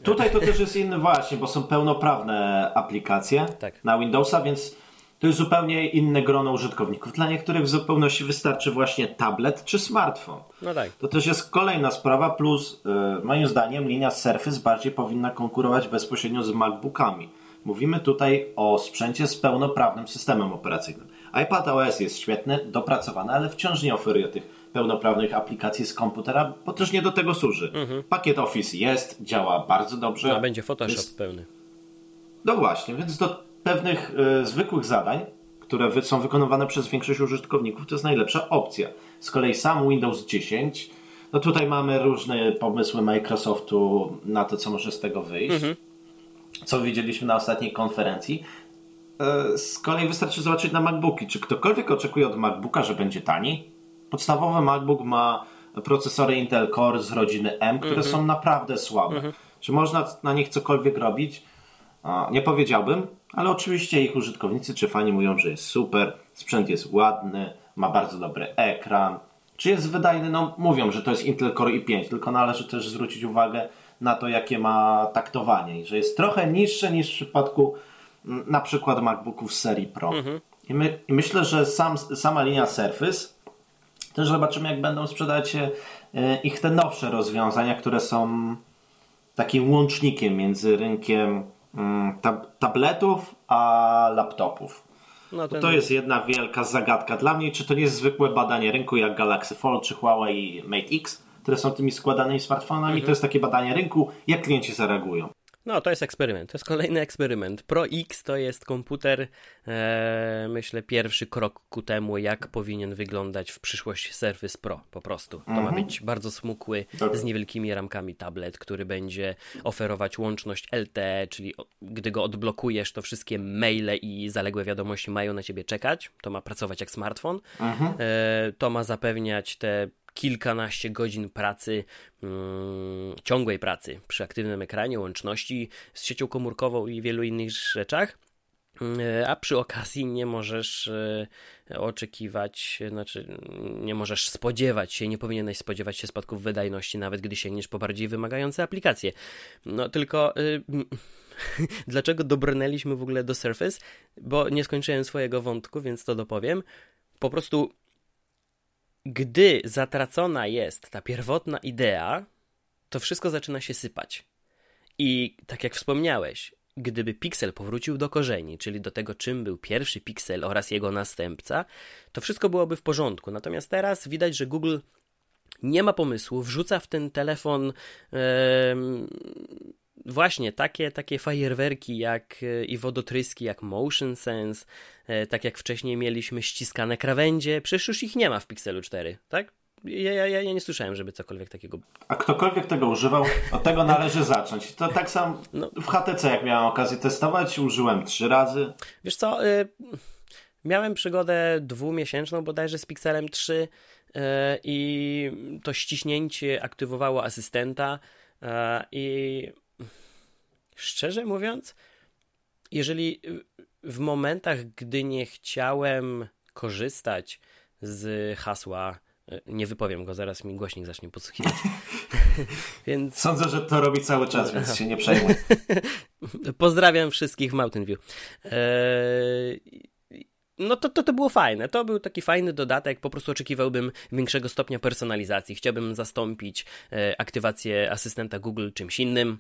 Tutaj to też jest inny właśnie, bo są pełnoprawne aplikacje tak. na Windowsa, więc to jest zupełnie inne grono użytkowników. Dla niektórych w zupełności wystarczy właśnie tablet czy smartfon. No tak. To też jest kolejna sprawa, plus yy, moim zdaniem linia Surface bardziej powinna konkurować bezpośrednio z MacBookami. Mówimy tutaj o sprzęcie z pełnoprawnym systemem operacyjnym. iPad OS jest świetny, dopracowany, ale wciąż nie oferuje tych pełnoprawnych aplikacji z komputera, bo też nie do tego służy. Mhm. Pakiet Office jest, działa bardzo dobrze. No, będzie Photoshop jest... pełny. No właśnie, więc do pewnych y, zwykłych zadań, które są wykonywane przez większość użytkowników, to jest najlepsza opcja. Z kolei sam Windows 10, no tutaj mamy różne pomysły Microsoftu na to, co może z tego wyjść. Mhm. Co widzieliśmy na ostatniej konferencji. E, z kolei wystarczy zobaczyć na MacBooki. Czy ktokolwiek oczekuje od MacBooka, że będzie tani? Podstawowy MacBook ma procesory Intel Core z rodziny M, które mhm. są naprawdę słabe. Mhm. Czy można na nich cokolwiek robić? Nie powiedziałbym, ale oczywiście ich użytkownicy czy fani mówią, że jest super, sprzęt jest ładny, ma bardzo dobry ekran. Czy jest wydajny? No mówią, że to jest Intel Core i5, tylko należy też zwrócić uwagę na to, jakie ma taktowanie i że jest trochę niższe niż w przypadku mm, na przykład MacBooków serii Pro. Mhm. I, my, I, myślę, że sam, sama linia Surface też zobaczymy, jak będą sprzedać się e, ich te nowsze rozwiązania, które są takim łącznikiem między rynkiem tab tabletów a laptopów. No ten... To jest jedna wielka zagadka dla mnie, czy to nie jest zwykłe badanie rynku jak Galaxy Fold czy Huawei Mate X, które są tymi składanymi smartfonami. Mhm. To jest takie badanie rynku, jak klienci zareagują. No, to jest eksperyment. To jest kolejny eksperyment. Pro X to jest komputer, e, myślę, pierwszy krok ku temu, jak powinien wyglądać w przyszłości Surface Pro. Po prostu. To ma mhm. być bardzo smukły, z niewielkimi ramkami tablet, który będzie oferować łączność LTE, czyli gdy go odblokujesz, to wszystkie maile i zaległe wiadomości mają na ciebie czekać. To ma pracować jak smartfon. Mhm. E, to ma zapewniać te kilkanaście godzin pracy, mm, ciągłej pracy przy aktywnym ekranie, łączności z siecią komórkową i wielu innych rzeczach. Mm, a przy okazji nie możesz e, oczekiwać, znaczy nie możesz spodziewać się, nie powinieneś spodziewać się spadków wydajności, nawet gdy sięgniesz po bardziej wymagające aplikacje. No tylko y, <laughs> dlaczego dobrnęliśmy w ogóle do Surface? Bo nie skończyłem swojego wątku, więc to dopowiem. Po prostu gdy zatracona jest ta pierwotna idea, to wszystko zaczyna się sypać. I tak jak wspomniałeś, gdyby Pixel powrócił do korzeni, czyli do tego, czym był pierwszy Pixel oraz jego następca, to wszystko byłoby w porządku. Natomiast teraz widać, że Google nie ma pomysłu, wrzuca w ten telefon właśnie takie, takie fajerwerki jak e, i wodotryski jak Motion Sense, e, tak jak wcześniej mieliśmy ściskane krawędzie, przecież już ich nie ma w Pixelu 4, tak? Ja, ja, ja nie słyszałem, żeby cokolwiek takiego. A ktokolwiek tego używał, od tego należy zacząć. To tak samo no. w HTC, jak miałem okazję testować, użyłem trzy razy. Wiesz co, y miałem przygodę dwumiesięczną bodajże z Pixelem 3 y i to ściśnięcie aktywowało asystenta y i szczerze mówiąc, jeżeli w momentach, gdy nie chciałem korzystać z hasła, e, nie wypowiem go, zaraz mi głośnik zacznie podsłuchiwać. <laughs> więc... Sądzę, że to robi cały czas, więc się nie przejmuj. <laughs> Pozdrawiam wszystkich w Mountain View. Eee no to, to, to było fajne. To był taki fajny dodatek. Po prostu oczekiwałbym większego stopnia personalizacji. Chciałbym zastąpić e, aktywację asystenta Google czymś innym.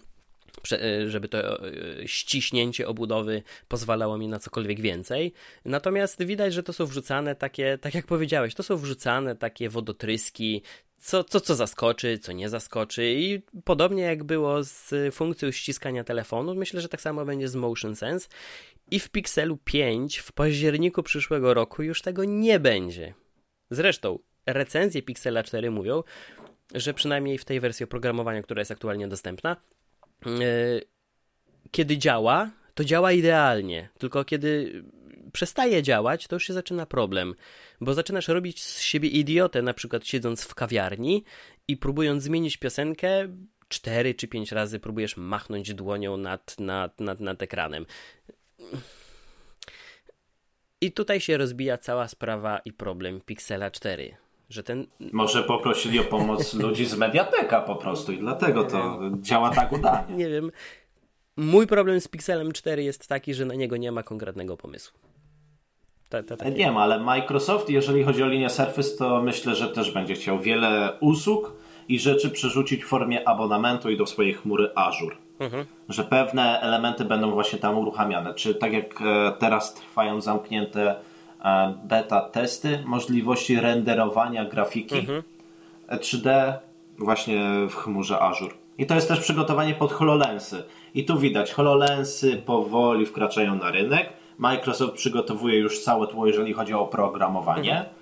E, żeby to e, ściśnięcie obudowy pozwalało mi na cokolwiek więcej. Natomiast widać, że to są wrzucane takie, tak jak powiedziałeś, to są wrzucane takie wodotryski, co, co, co zaskoczy, co nie zaskoczy. I podobnie jak było z funkcją ściskania telefonu, myślę, że tak samo będzie z Motion Sense. I w Pixelu 5 w październiku przyszłego roku już tego nie będzie. Zresztą recenzje Pixela 4 mówią, że przynajmniej w tej wersji oprogramowania, która jest aktualnie dostępna, kiedy działa, to działa idealnie. Tylko kiedy przestaje działać, to już się zaczyna problem, bo zaczynasz robić z siebie idiotę, na przykład siedząc w kawiarni i próbując zmienić piosenkę, cztery czy pięć razy próbujesz machnąć dłonią nad, nad, nad, nad ekranem. I tutaj się rozbija cała sprawa i problem Pixela 4 że ten... Może poprosili o pomoc <laughs> ludzi z Mediateka po prostu i dlatego to działa tak udanie. Nie wiem. Mój problem z Pixelem 4 jest taki, że na niego nie ma konkretnego pomysłu. Ta, ta, ta, nie wiem, ale Microsoft, jeżeli chodzi o linię Surface, to myślę, że też będzie chciał wiele usług i rzeczy przerzucić w formie abonamentu i do swojej chmury Azure. Mhm. Że pewne elementy będą właśnie tam uruchamiane. Czy tak jak e, teraz trwają zamknięte beta testy możliwości renderowania grafiki mhm. 3D właśnie w chmurze Azure. I to jest też przygotowanie pod HoloLensy. I tu widać, HoloLensy powoli wkraczają na rynek. Microsoft przygotowuje już całe tło, jeżeli chodzi o oprogramowanie. Mhm.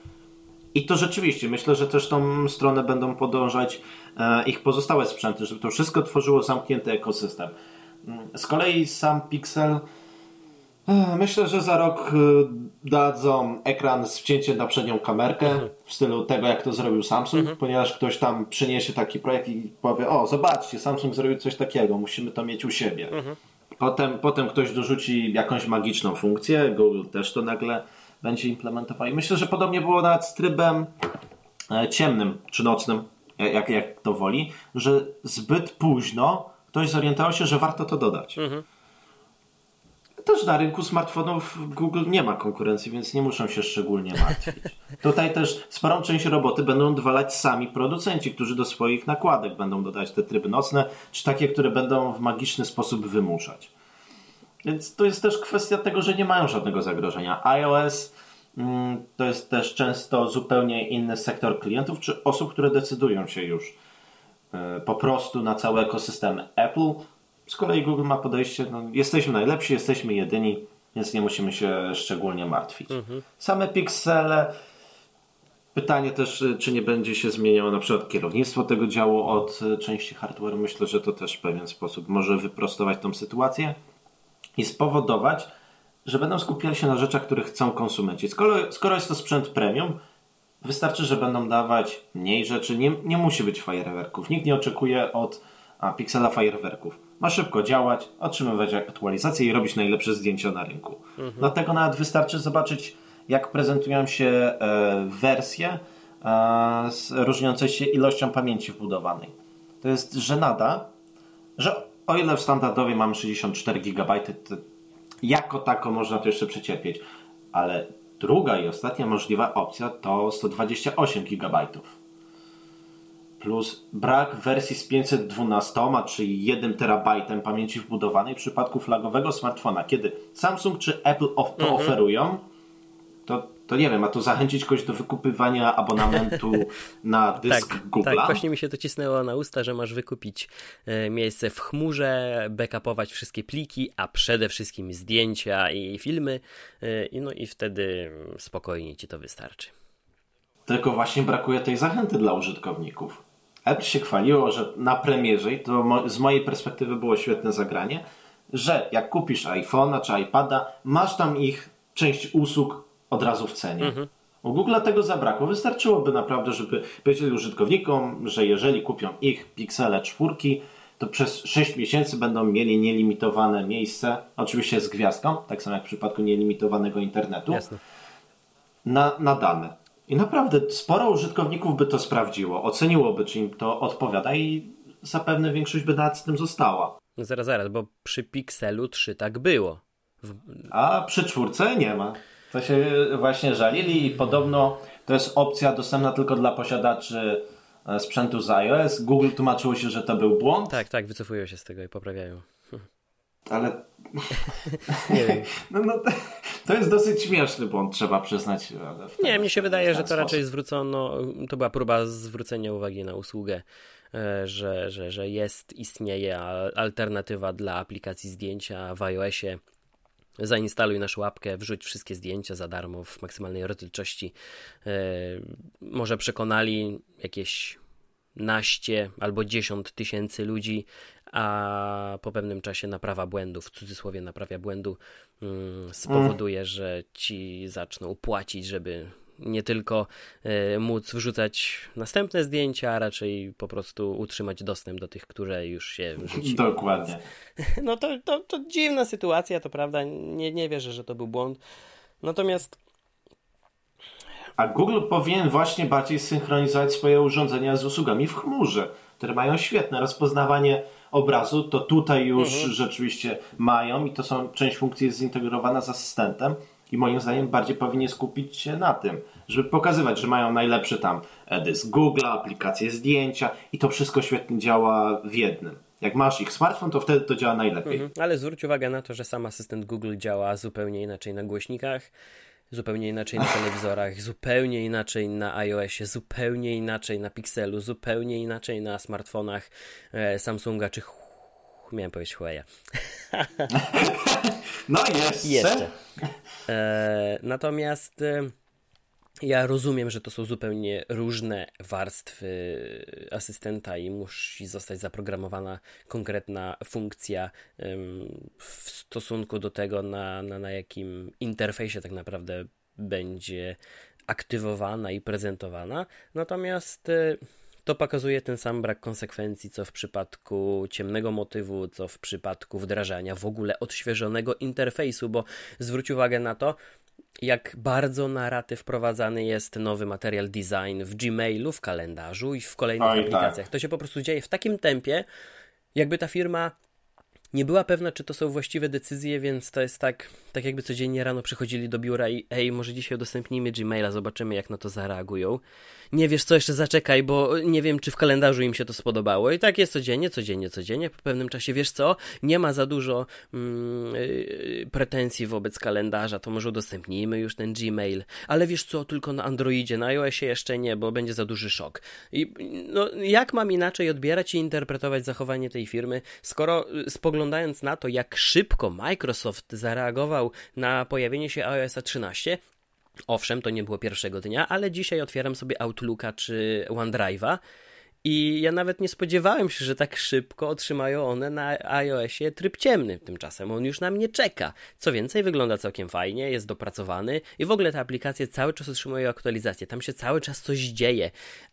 I to rzeczywiście, myślę, że też tą stronę będą podążać e, ich pozostałe sprzęty, żeby to wszystko tworzyło zamknięty ekosystem. Mm, z kolei sam Pixel Myślę, że za rok y, dadzą ekran z wcięciem na przednią kamerkę mhm. w stylu tego, jak to zrobił Samsung, mhm. ponieważ ktoś tam przyniesie taki projekt i powie: O, zobaczcie, Samsung zrobił coś takiego, musimy to mieć u siebie. Mhm. Potem, potem ktoś dorzuci jakąś magiczną funkcję, Google też to nagle będzie implementował. I myślę, że podobnie było nawet z trybem e, ciemnym czy nocnym, jak, jak to woli, że zbyt późno ktoś zorientował się, że warto to dodać. Mhm też na rynku smartfonów Google nie ma konkurencji, więc nie muszą się szczególnie martwić. <laughs> Tutaj też sporą część roboty będą odwalać sami producenci, którzy do swoich nakładek będą dodać te tryby nocne, czy takie, które będą w magiczny sposób wymuszać. Więc to jest też kwestia tego, że nie mają żadnego zagrożenia. iOS mm, to jest też często zupełnie inny sektor klientów, czy osób, które decydują się już e, po prostu na cały ekosystem Apple z kolei Google ma podejście, no, jesteśmy najlepsi, jesteśmy jedyni, więc nie musimy się szczególnie martwić. Mhm. Same piksele, pytanie też, czy nie będzie się zmieniało na przykład kierownictwo tego działu od części hardware. Myślę, że to też w pewien sposób może wyprostować tą sytuację i spowodować, że będą skupiali się na rzeczach, które chcą konsumenci. Skoro, skoro jest to sprzęt premium, wystarczy, że będą dawać mniej rzeczy. Nie, nie musi być fajerwerków. Nikt nie oczekuje od a, Pixela fajerwerków ma szybko działać, otrzymywać aktualizacje i robić najlepsze zdjęcia na rynku. Mhm. Dlatego nawet wystarczy zobaczyć, jak prezentują się e, wersje e, różniące się ilością pamięci wbudowanej. To jest żenada, że o ile w standardowej mamy 64 GB, to jako tako można to jeszcze przecierpieć, ale druga i ostatnia możliwa opcja to 128 GB plus brak wersji z 512, czyli 1 terabajtem pamięci wbudowanej w przypadku flagowego smartfona. Kiedy Samsung czy Apple to mhm. oferują, to, to nie wiem, a to zachęcić kogoś do wykupywania abonamentu <laughs> na dysk tak, Google'a? Tak, właśnie mi się to cisnęło na usta, że masz wykupić e, miejsce w chmurze, backupować wszystkie pliki, a przede wszystkim zdjęcia i filmy, e, no i wtedy spokojnie ci to wystarczy. Tylko właśnie brakuje tej zachęty dla użytkowników. Apple się chwaliło, że na premierze, i to z mojej perspektywy było świetne zagranie, że jak kupisz iPhone'a czy iPada, masz tam ich część usług od razu w cenie. Mhm. U Google tego zabrakło. Wystarczyłoby naprawdę, żeby powiedzieli użytkownikom, że jeżeli kupią ich Pixele czwórki, to przez 6 miesięcy będą mieli nielimitowane miejsce, oczywiście z gwiazdką, tak samo jak w przypadku nielimitowanego internetu, na, na dane. I naprawdę sporo użytkowników by to sprawdziło, oceniłoby, czy im to odpowiada i zapewne większość by z tym została. No zaraz, zaraz, bo przy Pixelu 3 tak było. W... A przy czwórce nie ma. To się właśnie żalili i podobno to jest opcja dostępna tylko dla posiadaczy e, sprzętu z iOS. Google tłumaczyło się, że to był błąd. Tak, tak, wycofują się z tego i poprawiają. Ale <laughs> <laughs> no, no, <laughs> to jest dosyć śmieszny błąd, trzeba przyznać. Nie, mnie się wydaje, że to sposób. raczej zwrócono, to była próba zwrócenia uwagi na usługę, e, że, że, że jest, istnieje alternatywa dla aplikacji zdjęcia w iOSie. Zainstaluj naszą łapkę, wrzuć wszystkie zdjęcia za darmo w maksymalnej rozdzielczości. E, może przekonali jakieś naście albo dziesiąt tysięcy ludzi a po pewnym czasie naprawa błędu, w cudzysłowie naprawia błędu, mm, spowoduje, że ci zaczną płacić, żeby nie tylko y, móc wrzucać następne zdjęcia, a raczej po prostu utrzymać dostęp do tych, które już się wrzuciły. <laughs> Dokładnie. <laughs> No to, to, to dziwna sytuacja, to prawda, nie, nie wierzę, że to był błąd. Natomiast a Google powinien właśnie bardziej synchronizować swoje urządzenia z usługami w chmurze, które mają świetne rozpoznawanie obrazu, to tutaj już mhm. rzeczywiście mają i to są część funkcji jest zintegrowana z asystentem i moim zdaniem bardziej powinien skupić się na tym, żeby pokazywać, że mają najlepszy tam dysk Google, aplikacje zdjęcia i to wszystko świetnie działa w jednym. Jak masz ich smartfon, to wtedy to działa najlepiej. Mhm. Ale zwróć uwagę na to, że sam asystent Google działa zupełnie inaczej na głośnikach zupełnie inaczej na telewizorach, zupełnie inaczej na iOSie, zupełnie inaczej na Pixelu, zupełnie inaczej na smartfonach e, Samsunga czy miałem powiedzieć Huawei. <laughs> no jeszcze. jeszcze. E, natomiast e, ja rozumiem, że to są zupełnie różne warstwy asystenta i musi zostać zaprogramowana konkretna funkcja w stosunku do tego, na, na, na jakim interfejsie tak naprawdę będzie aktywowana i prezentowana. Natomiast e, to pokazuje ten sam brak konsekwencji, co w przypadku ciemnego motywu, co w przypadku wdrażania w ogóle odświeżonego interfejsu, bo zwróć uwagę na to, jak bardzo na raty wprowadzany jest nowy material design w Gmailu, w kalendarzu i w kolejnych Oj, aplikacjach. Tak. To się po prostu dzieje w takim tempie, jakby ta firma nie była pewna, czy to są właściwe decyzje, więc to jest tak, tak jakby codziennie rano przychodzili do biura i ej, może dzisiaj udostępnijmy Gmaila, zobaczymy jak na to zareagują nie wiesz co, jeszcze zaczekaj, bo nie wiem, czy w kalendarzu im się to spodobało. I tak jest codziennie, codziennie, codziennie. Po pewnym czasie, wiesz co, nie ma za dużo mm, yy, pretensji wobec kalendarza, to może udostępnijmy już ten Gmail. Ale wiesz co, tylko na Androidzie, na iOSie jeszcze nie, bo będzie za duży szok. I no, jak mam inaczej odbierać i interpretować zachowanie tej firmy, skoro y, spoglądając na to, jak szybko Microsoft zareagował na pojawienie się iOS 13, Owszem, to nie było pierwszego dnia, ale dzisiaj otwieram sobie Outlooka czy OneDrive'a i ja nawet nie spodziewałem się, że tak szybko otrzymają one na iOSie tryb ciemny. Tymczasem on już na mnie czeka. Co więcej, wygląda całkiem fajnie, jest dopracowany i w ogóle te aplikacje cały czas otrzymują aktualizacje. Tam się cały czas coś dzieje.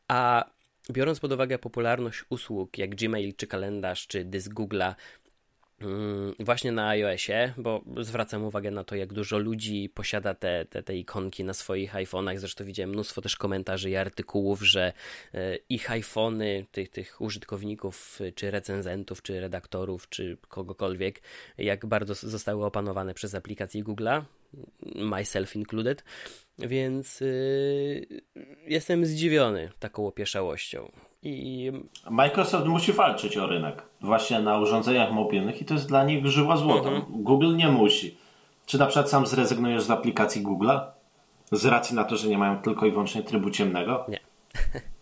A biorąc pod uwagę popularność usług jak Gmail, czy kalendarz, czy dysk Google'a, właśnie na iOSie, bo zwracam uwagę na to, jak dużo ludzi posiada te, te, te ikonki na swoich iPhone'ach. Zresztą widziałem mnóstwo też komentarzy i artykułów, że e, ich iPhony, tych, tych użytkowników, czy recenzentów, czy redaktorów, czy kogokolwiek, jak bardzo zostały opanowane przez aplikację Google'a, myself included, więc yy, jestem zdziwiony taką opieszałością. I... Microsoft musi walczyć o rynek właśnie na urządzeniach mobilnych i to jest dla nich żyła złota. Mhm. Google nie musi. Czy na przykład sam zrezygnujesz z aplikacji Google'a? Z racji na to, że nie mają tylko i wyłącznie trybu ciemnego? Nie. <laughs>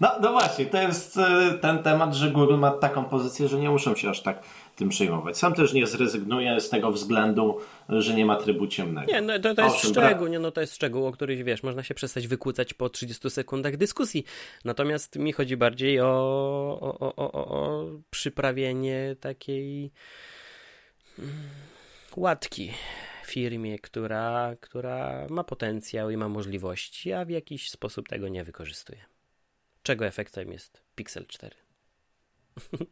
No, no właśnie, to jest e, ten temat, że Google ma taką pozycję, że nie muszą się aż tak tym przejmować. Sam też nie zrezygnuję z tego względu, że nie ma trybu ciemnego. Nie, no to, to jest szczegół, nie, no to jest szczegół, o których wiesz, można się przestać wykłócać po 30 sekundach dyskusji. Natomiast mi chodzi bardziej o, o, o, o, o przyprawienie takiej mm, łatki firmie, która, która ma potencjał i ma możliwości, a w jakiś sposób tego nie wykorzystuje. Czego efektem jest Pixel 4. <laughs>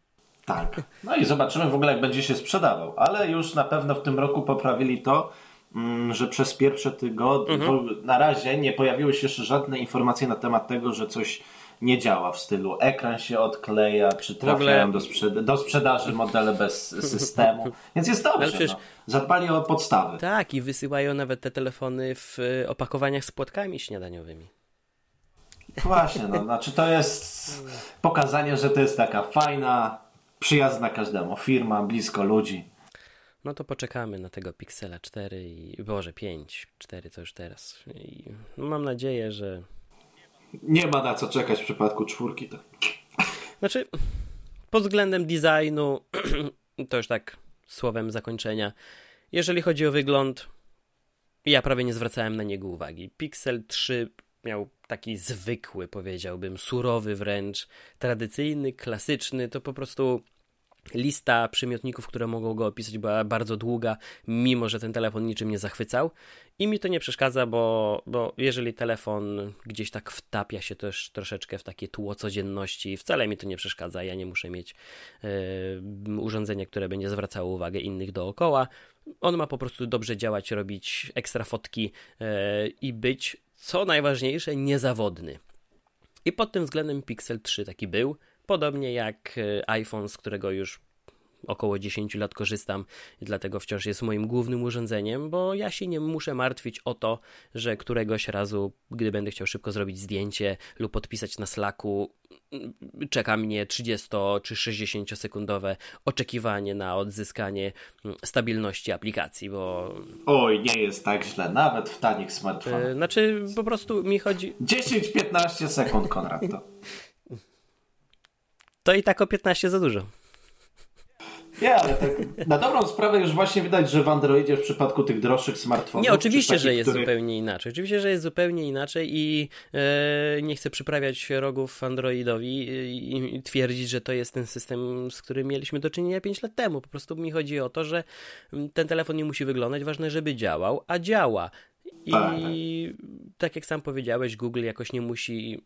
Tak. No i zobaczymy w ogóle, jak będzie się sprzedawał. Ale już na pewno w tym roku poprawili to, mm, że przez pierwsze tygodnie, mhm. na razie nie pojawiły się jeszcze żadne informacje na temat tego, że coś nie działa w stylu ekran się odkleja, czy trafiają ogóle... do, do, sprzedaży modele bez <laughs> systemu. Więc jest dobrze. Przecież... No. Zadbali o podstawy. Tak, i wysyłają nawet te telefony w e, opakowaniach z płatkami śniadaniowymi. Właśnie, no, znaczy to jest pokazanie, że to jest taka fajna, przyjazna każdemu firma, blisko ludzi. No to poczekamy na tego Pixela 4 i Boże 5, 4 to już teraz. I mam nadzieję, że. Nie ma na co czekać w przypadku czwórki. To... Znaczy, pod względem designu, <clears throat> to już tak słowem zakończenia. Jeżeli chodzi o wygląd, ja prawie nie zwracałem na niego uwagi. Pixel 3 miał taki zwykły, powiedziałbym, surowy wręcz, tradycyjny, klasyczny, to po prostu lista przymiotników, które mogą go opisać, była bardzo długa, mimo że ten telefon niczym nie zachwycał. I mi to nie przeszkadza, bo, bo jeżeli telefon gdzieś tak wtapia się też troszeczkę w takie tło codzienności, wcale mi to nie przeszkadza. Ja nie muszę mieć yy, urządzenia, które będzie zwracało uwagę innych dookoła. On ma po prostu dobrze działać, robić ekstra fotki yy, i być, co najważniejsze, niezawodny. I pod tym względem Pixel 3 taki był. Podobnie jak e, iPhone, z którego już około 10 lat korzystam dlatego wciąż jest moim głównym urządzeniem, bo ja się nie muszę martwić o to, że któregoś razu, gdy będę chciał szybko zrobić zdjęcie lub podpisać na Slacku, czeka mnie 30 czy 60 sekundowe oczekiwanie na odzyskanie stabilności aplikacji, bo... Oj, nie jest tak źle, nawet w tanich smartfonach. Yy, znaczy, po prostu mi chodzi... 10-15 sekund, Konrad, to. <laughs> To i tak o 15 za dużo. Nie, ale tak na dobrą sprawę już właśnie widać, że w Androidzie w przypadku tych droższych smartfonów... Nie, oczywiście, że jest który... zupełnie inaczej. Oczywiście, że jest zupełnie inaczej i e, nie chcę przyprawiać rogów Androidowi i, i, twierdzić, że to jest ten system, z którym mieliśmy do czynienia 5 lat temu. Po prostu mi chodzi o to, że ten telefon nie musi wyglądać, ważne, żeby działał, a działa. I tak, tak. tak jak sam powiedziałeś, Google jakoś nie musi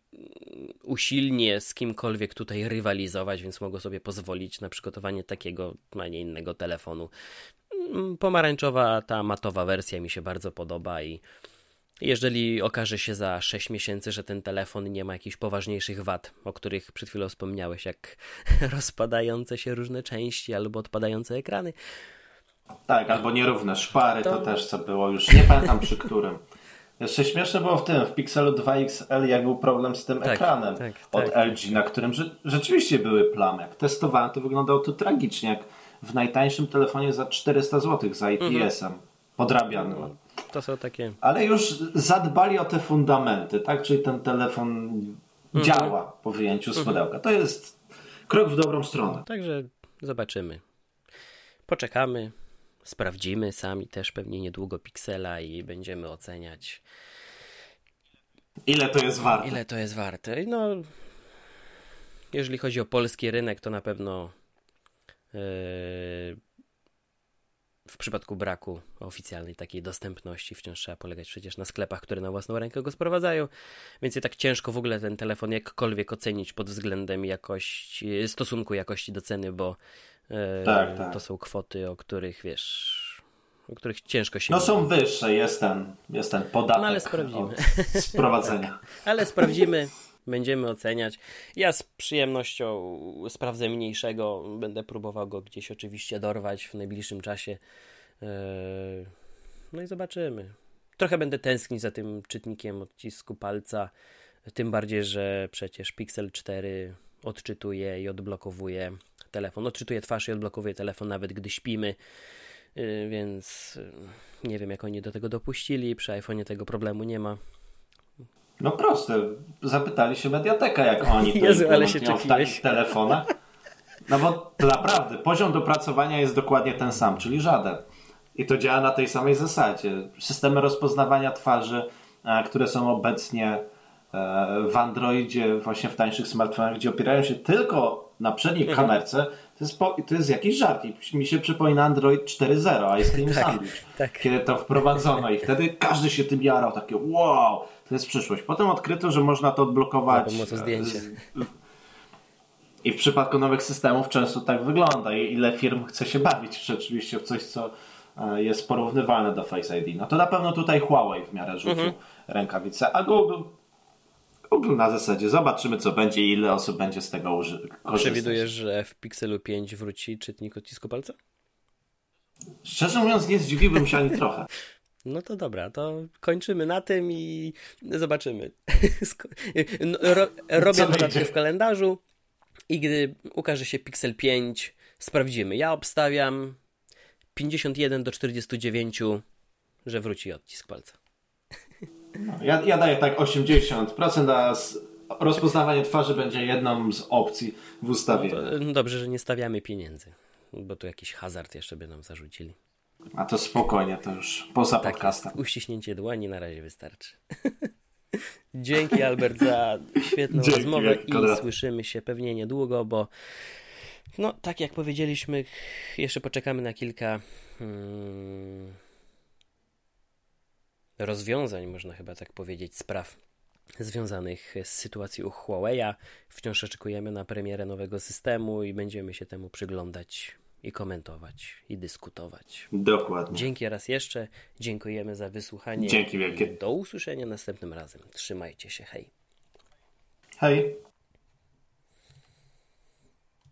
usilnie z kimkolwiek tutaj rywalizować, więc mogą sobie pozwolić na przygotowanie takiego, a nie innego telefonu. Mm, pomarańczowa, ta matowa wersja mi się bardzo podoba i jeżeli okaże się za 6 miesięcy, że ten telefon nie ma jakichś poważniejszych wad, o których przed chwilą wspomniałeś, jak <laughs> rozpadające się różne części albo odpadające ekrany, tak, albo nierówne szpary, to... to też co było, już nie pamiętam przy którym. <laughs> Jeszcze śmieszne było w tym, w Pixelu 2XL, jak był problem z tym tak, ekranem tak, od tak. LG, na którym rze rzeczywiście były plamy. Jak testowałem, to wyglądało to tragicznie, jak w najtańszym telefonie za 400 zł za IPS-em, mhm. podrabianym. No, to są takie... Ale już zadbali o te fundamenty, tak? Czyli ten telefon mhm. działa po wyjęciu z mhm. pudełka. To jest krok w dobrą stronę. Także zobaczymy. Poczekamy, sprawdzimy sami też pewnie niedługo Pixela i będziemy oceniać. Ile to jest warte? Ile to jest warte? No, jeżeli chodzi o polski rynek, to na pewno yy, w przypadku braku oficjalnej takiej dostępności wciąż trzeba polegać przecież na sklepach, które na własną rękę go sprowadzają, więc jest tak ciężko w ogóle ten telefon jakkolwiek ocenić pod względem jakości, stosunku jakości do ceny, bo tak, tak. To są kwoty, o których wiesz, o których ciężko się. No są wyższe, jest ten, jest ten podatek. No ale sprawdzimy. Sprowadzenia. <laughs> tak, ale sprawdzimy, będziemy oceniać. Ja z przyjemnością sprawdzę mniejszego, będę próbował go gdzieś oczywiście dorwać w najbliższym czasie. E, no i zobaczymy. Trochę będę tęsknić za tym czytnikiem odcisku palca. Tym bardziej, że przecież Pixel 4 odczytuje i odblokowuje telefon. Odczytuje twarz i odblokowuje telefon nawet gdy śpimy, y, więc y, nie wiem jak oni do tego dopuścili. Przy iPhone'ie tego problemu nie ma. No proste. Zapytali się Mediateka, jak oni <laughs> to Jezu, ale się w takich telefonach. No bo naprawdę poziom dopracowania jest dokładnie ten sam, czyli żaden. I to działa na tej samej zasadzie. Systemy rozpoznawania twarzy, e, które są obecnie w Androidzie, właśnie w tańszych smartfonach, gdzie opierają się tylko na przedniej mhm. kamerce, to jest, po, to jest jakiś żart. I mi się przypomina Android 4.0, a jest Cream <laughs> tak, Sandwich, tak. kiedy to wprowadzono i wtedy każdy się tym jarał, takie wow, to jest przyszłość. Potem odkryto, że można to odblokować. Za zdjęcie. I w przypadku nowych systemów często tak wygląda. I ile firm chce się bawić rzeczywiście w coś, co e, jest porównywalne do Face ID. No to na pewno tutaj Huawei w miarę rzucił mhm. rękawice, a Google Google na zasadzie zobaczymy, co będzie i ile osób będzie z tego korzystać. Przewidujesz, że w Pixelu 5 wróci czytnik odcisku palca? Szczerze mówiąc, nie zdziwiłbym się ani trochę. <laughs> No to dobra, to kończymy na tym i zobaczymy. <laughs> Ro, robię notatkę w kalendarzu i gdy ukaże się Pixel 5, sprawdzimy. Ja obstawiam 51 do 49, że wróci odcisk palca. No, ja, ja daję tak 80%, a rozpoznawanie twarzy będzie jedną z opcji w ustawie. No, no dobrze, że nie stawiamy pieniędzy, bo tu jakiś hazard jeszcze by nam zarzucili. A to spokojnie, to już poza tak, podcastem. Uściśnięcie dłoni na razie wystarczy. <laughs> Dzięki Albert za świetną Dzięki, rozmowę i Konrad. słyszymy się pewnie niedługo, bo no tak jak powiedzieliśmy, jeszcze poczekamy na kilka hmm, rozwiązań, można chyba tak powiedzieć, spraw związanych z sytuacją Huawei'a. Wciąż oczekujemy na premierę nowego systemu i będziemy się temu przyglądać i komentować i dyskutować. Dokładnie. Dzięki raz jeszcze. Dziękujemy za wysłuchanie. Dzięki wielkie. Do usłyszenia następnym razem. Trzymajcie się. Hej. Hej.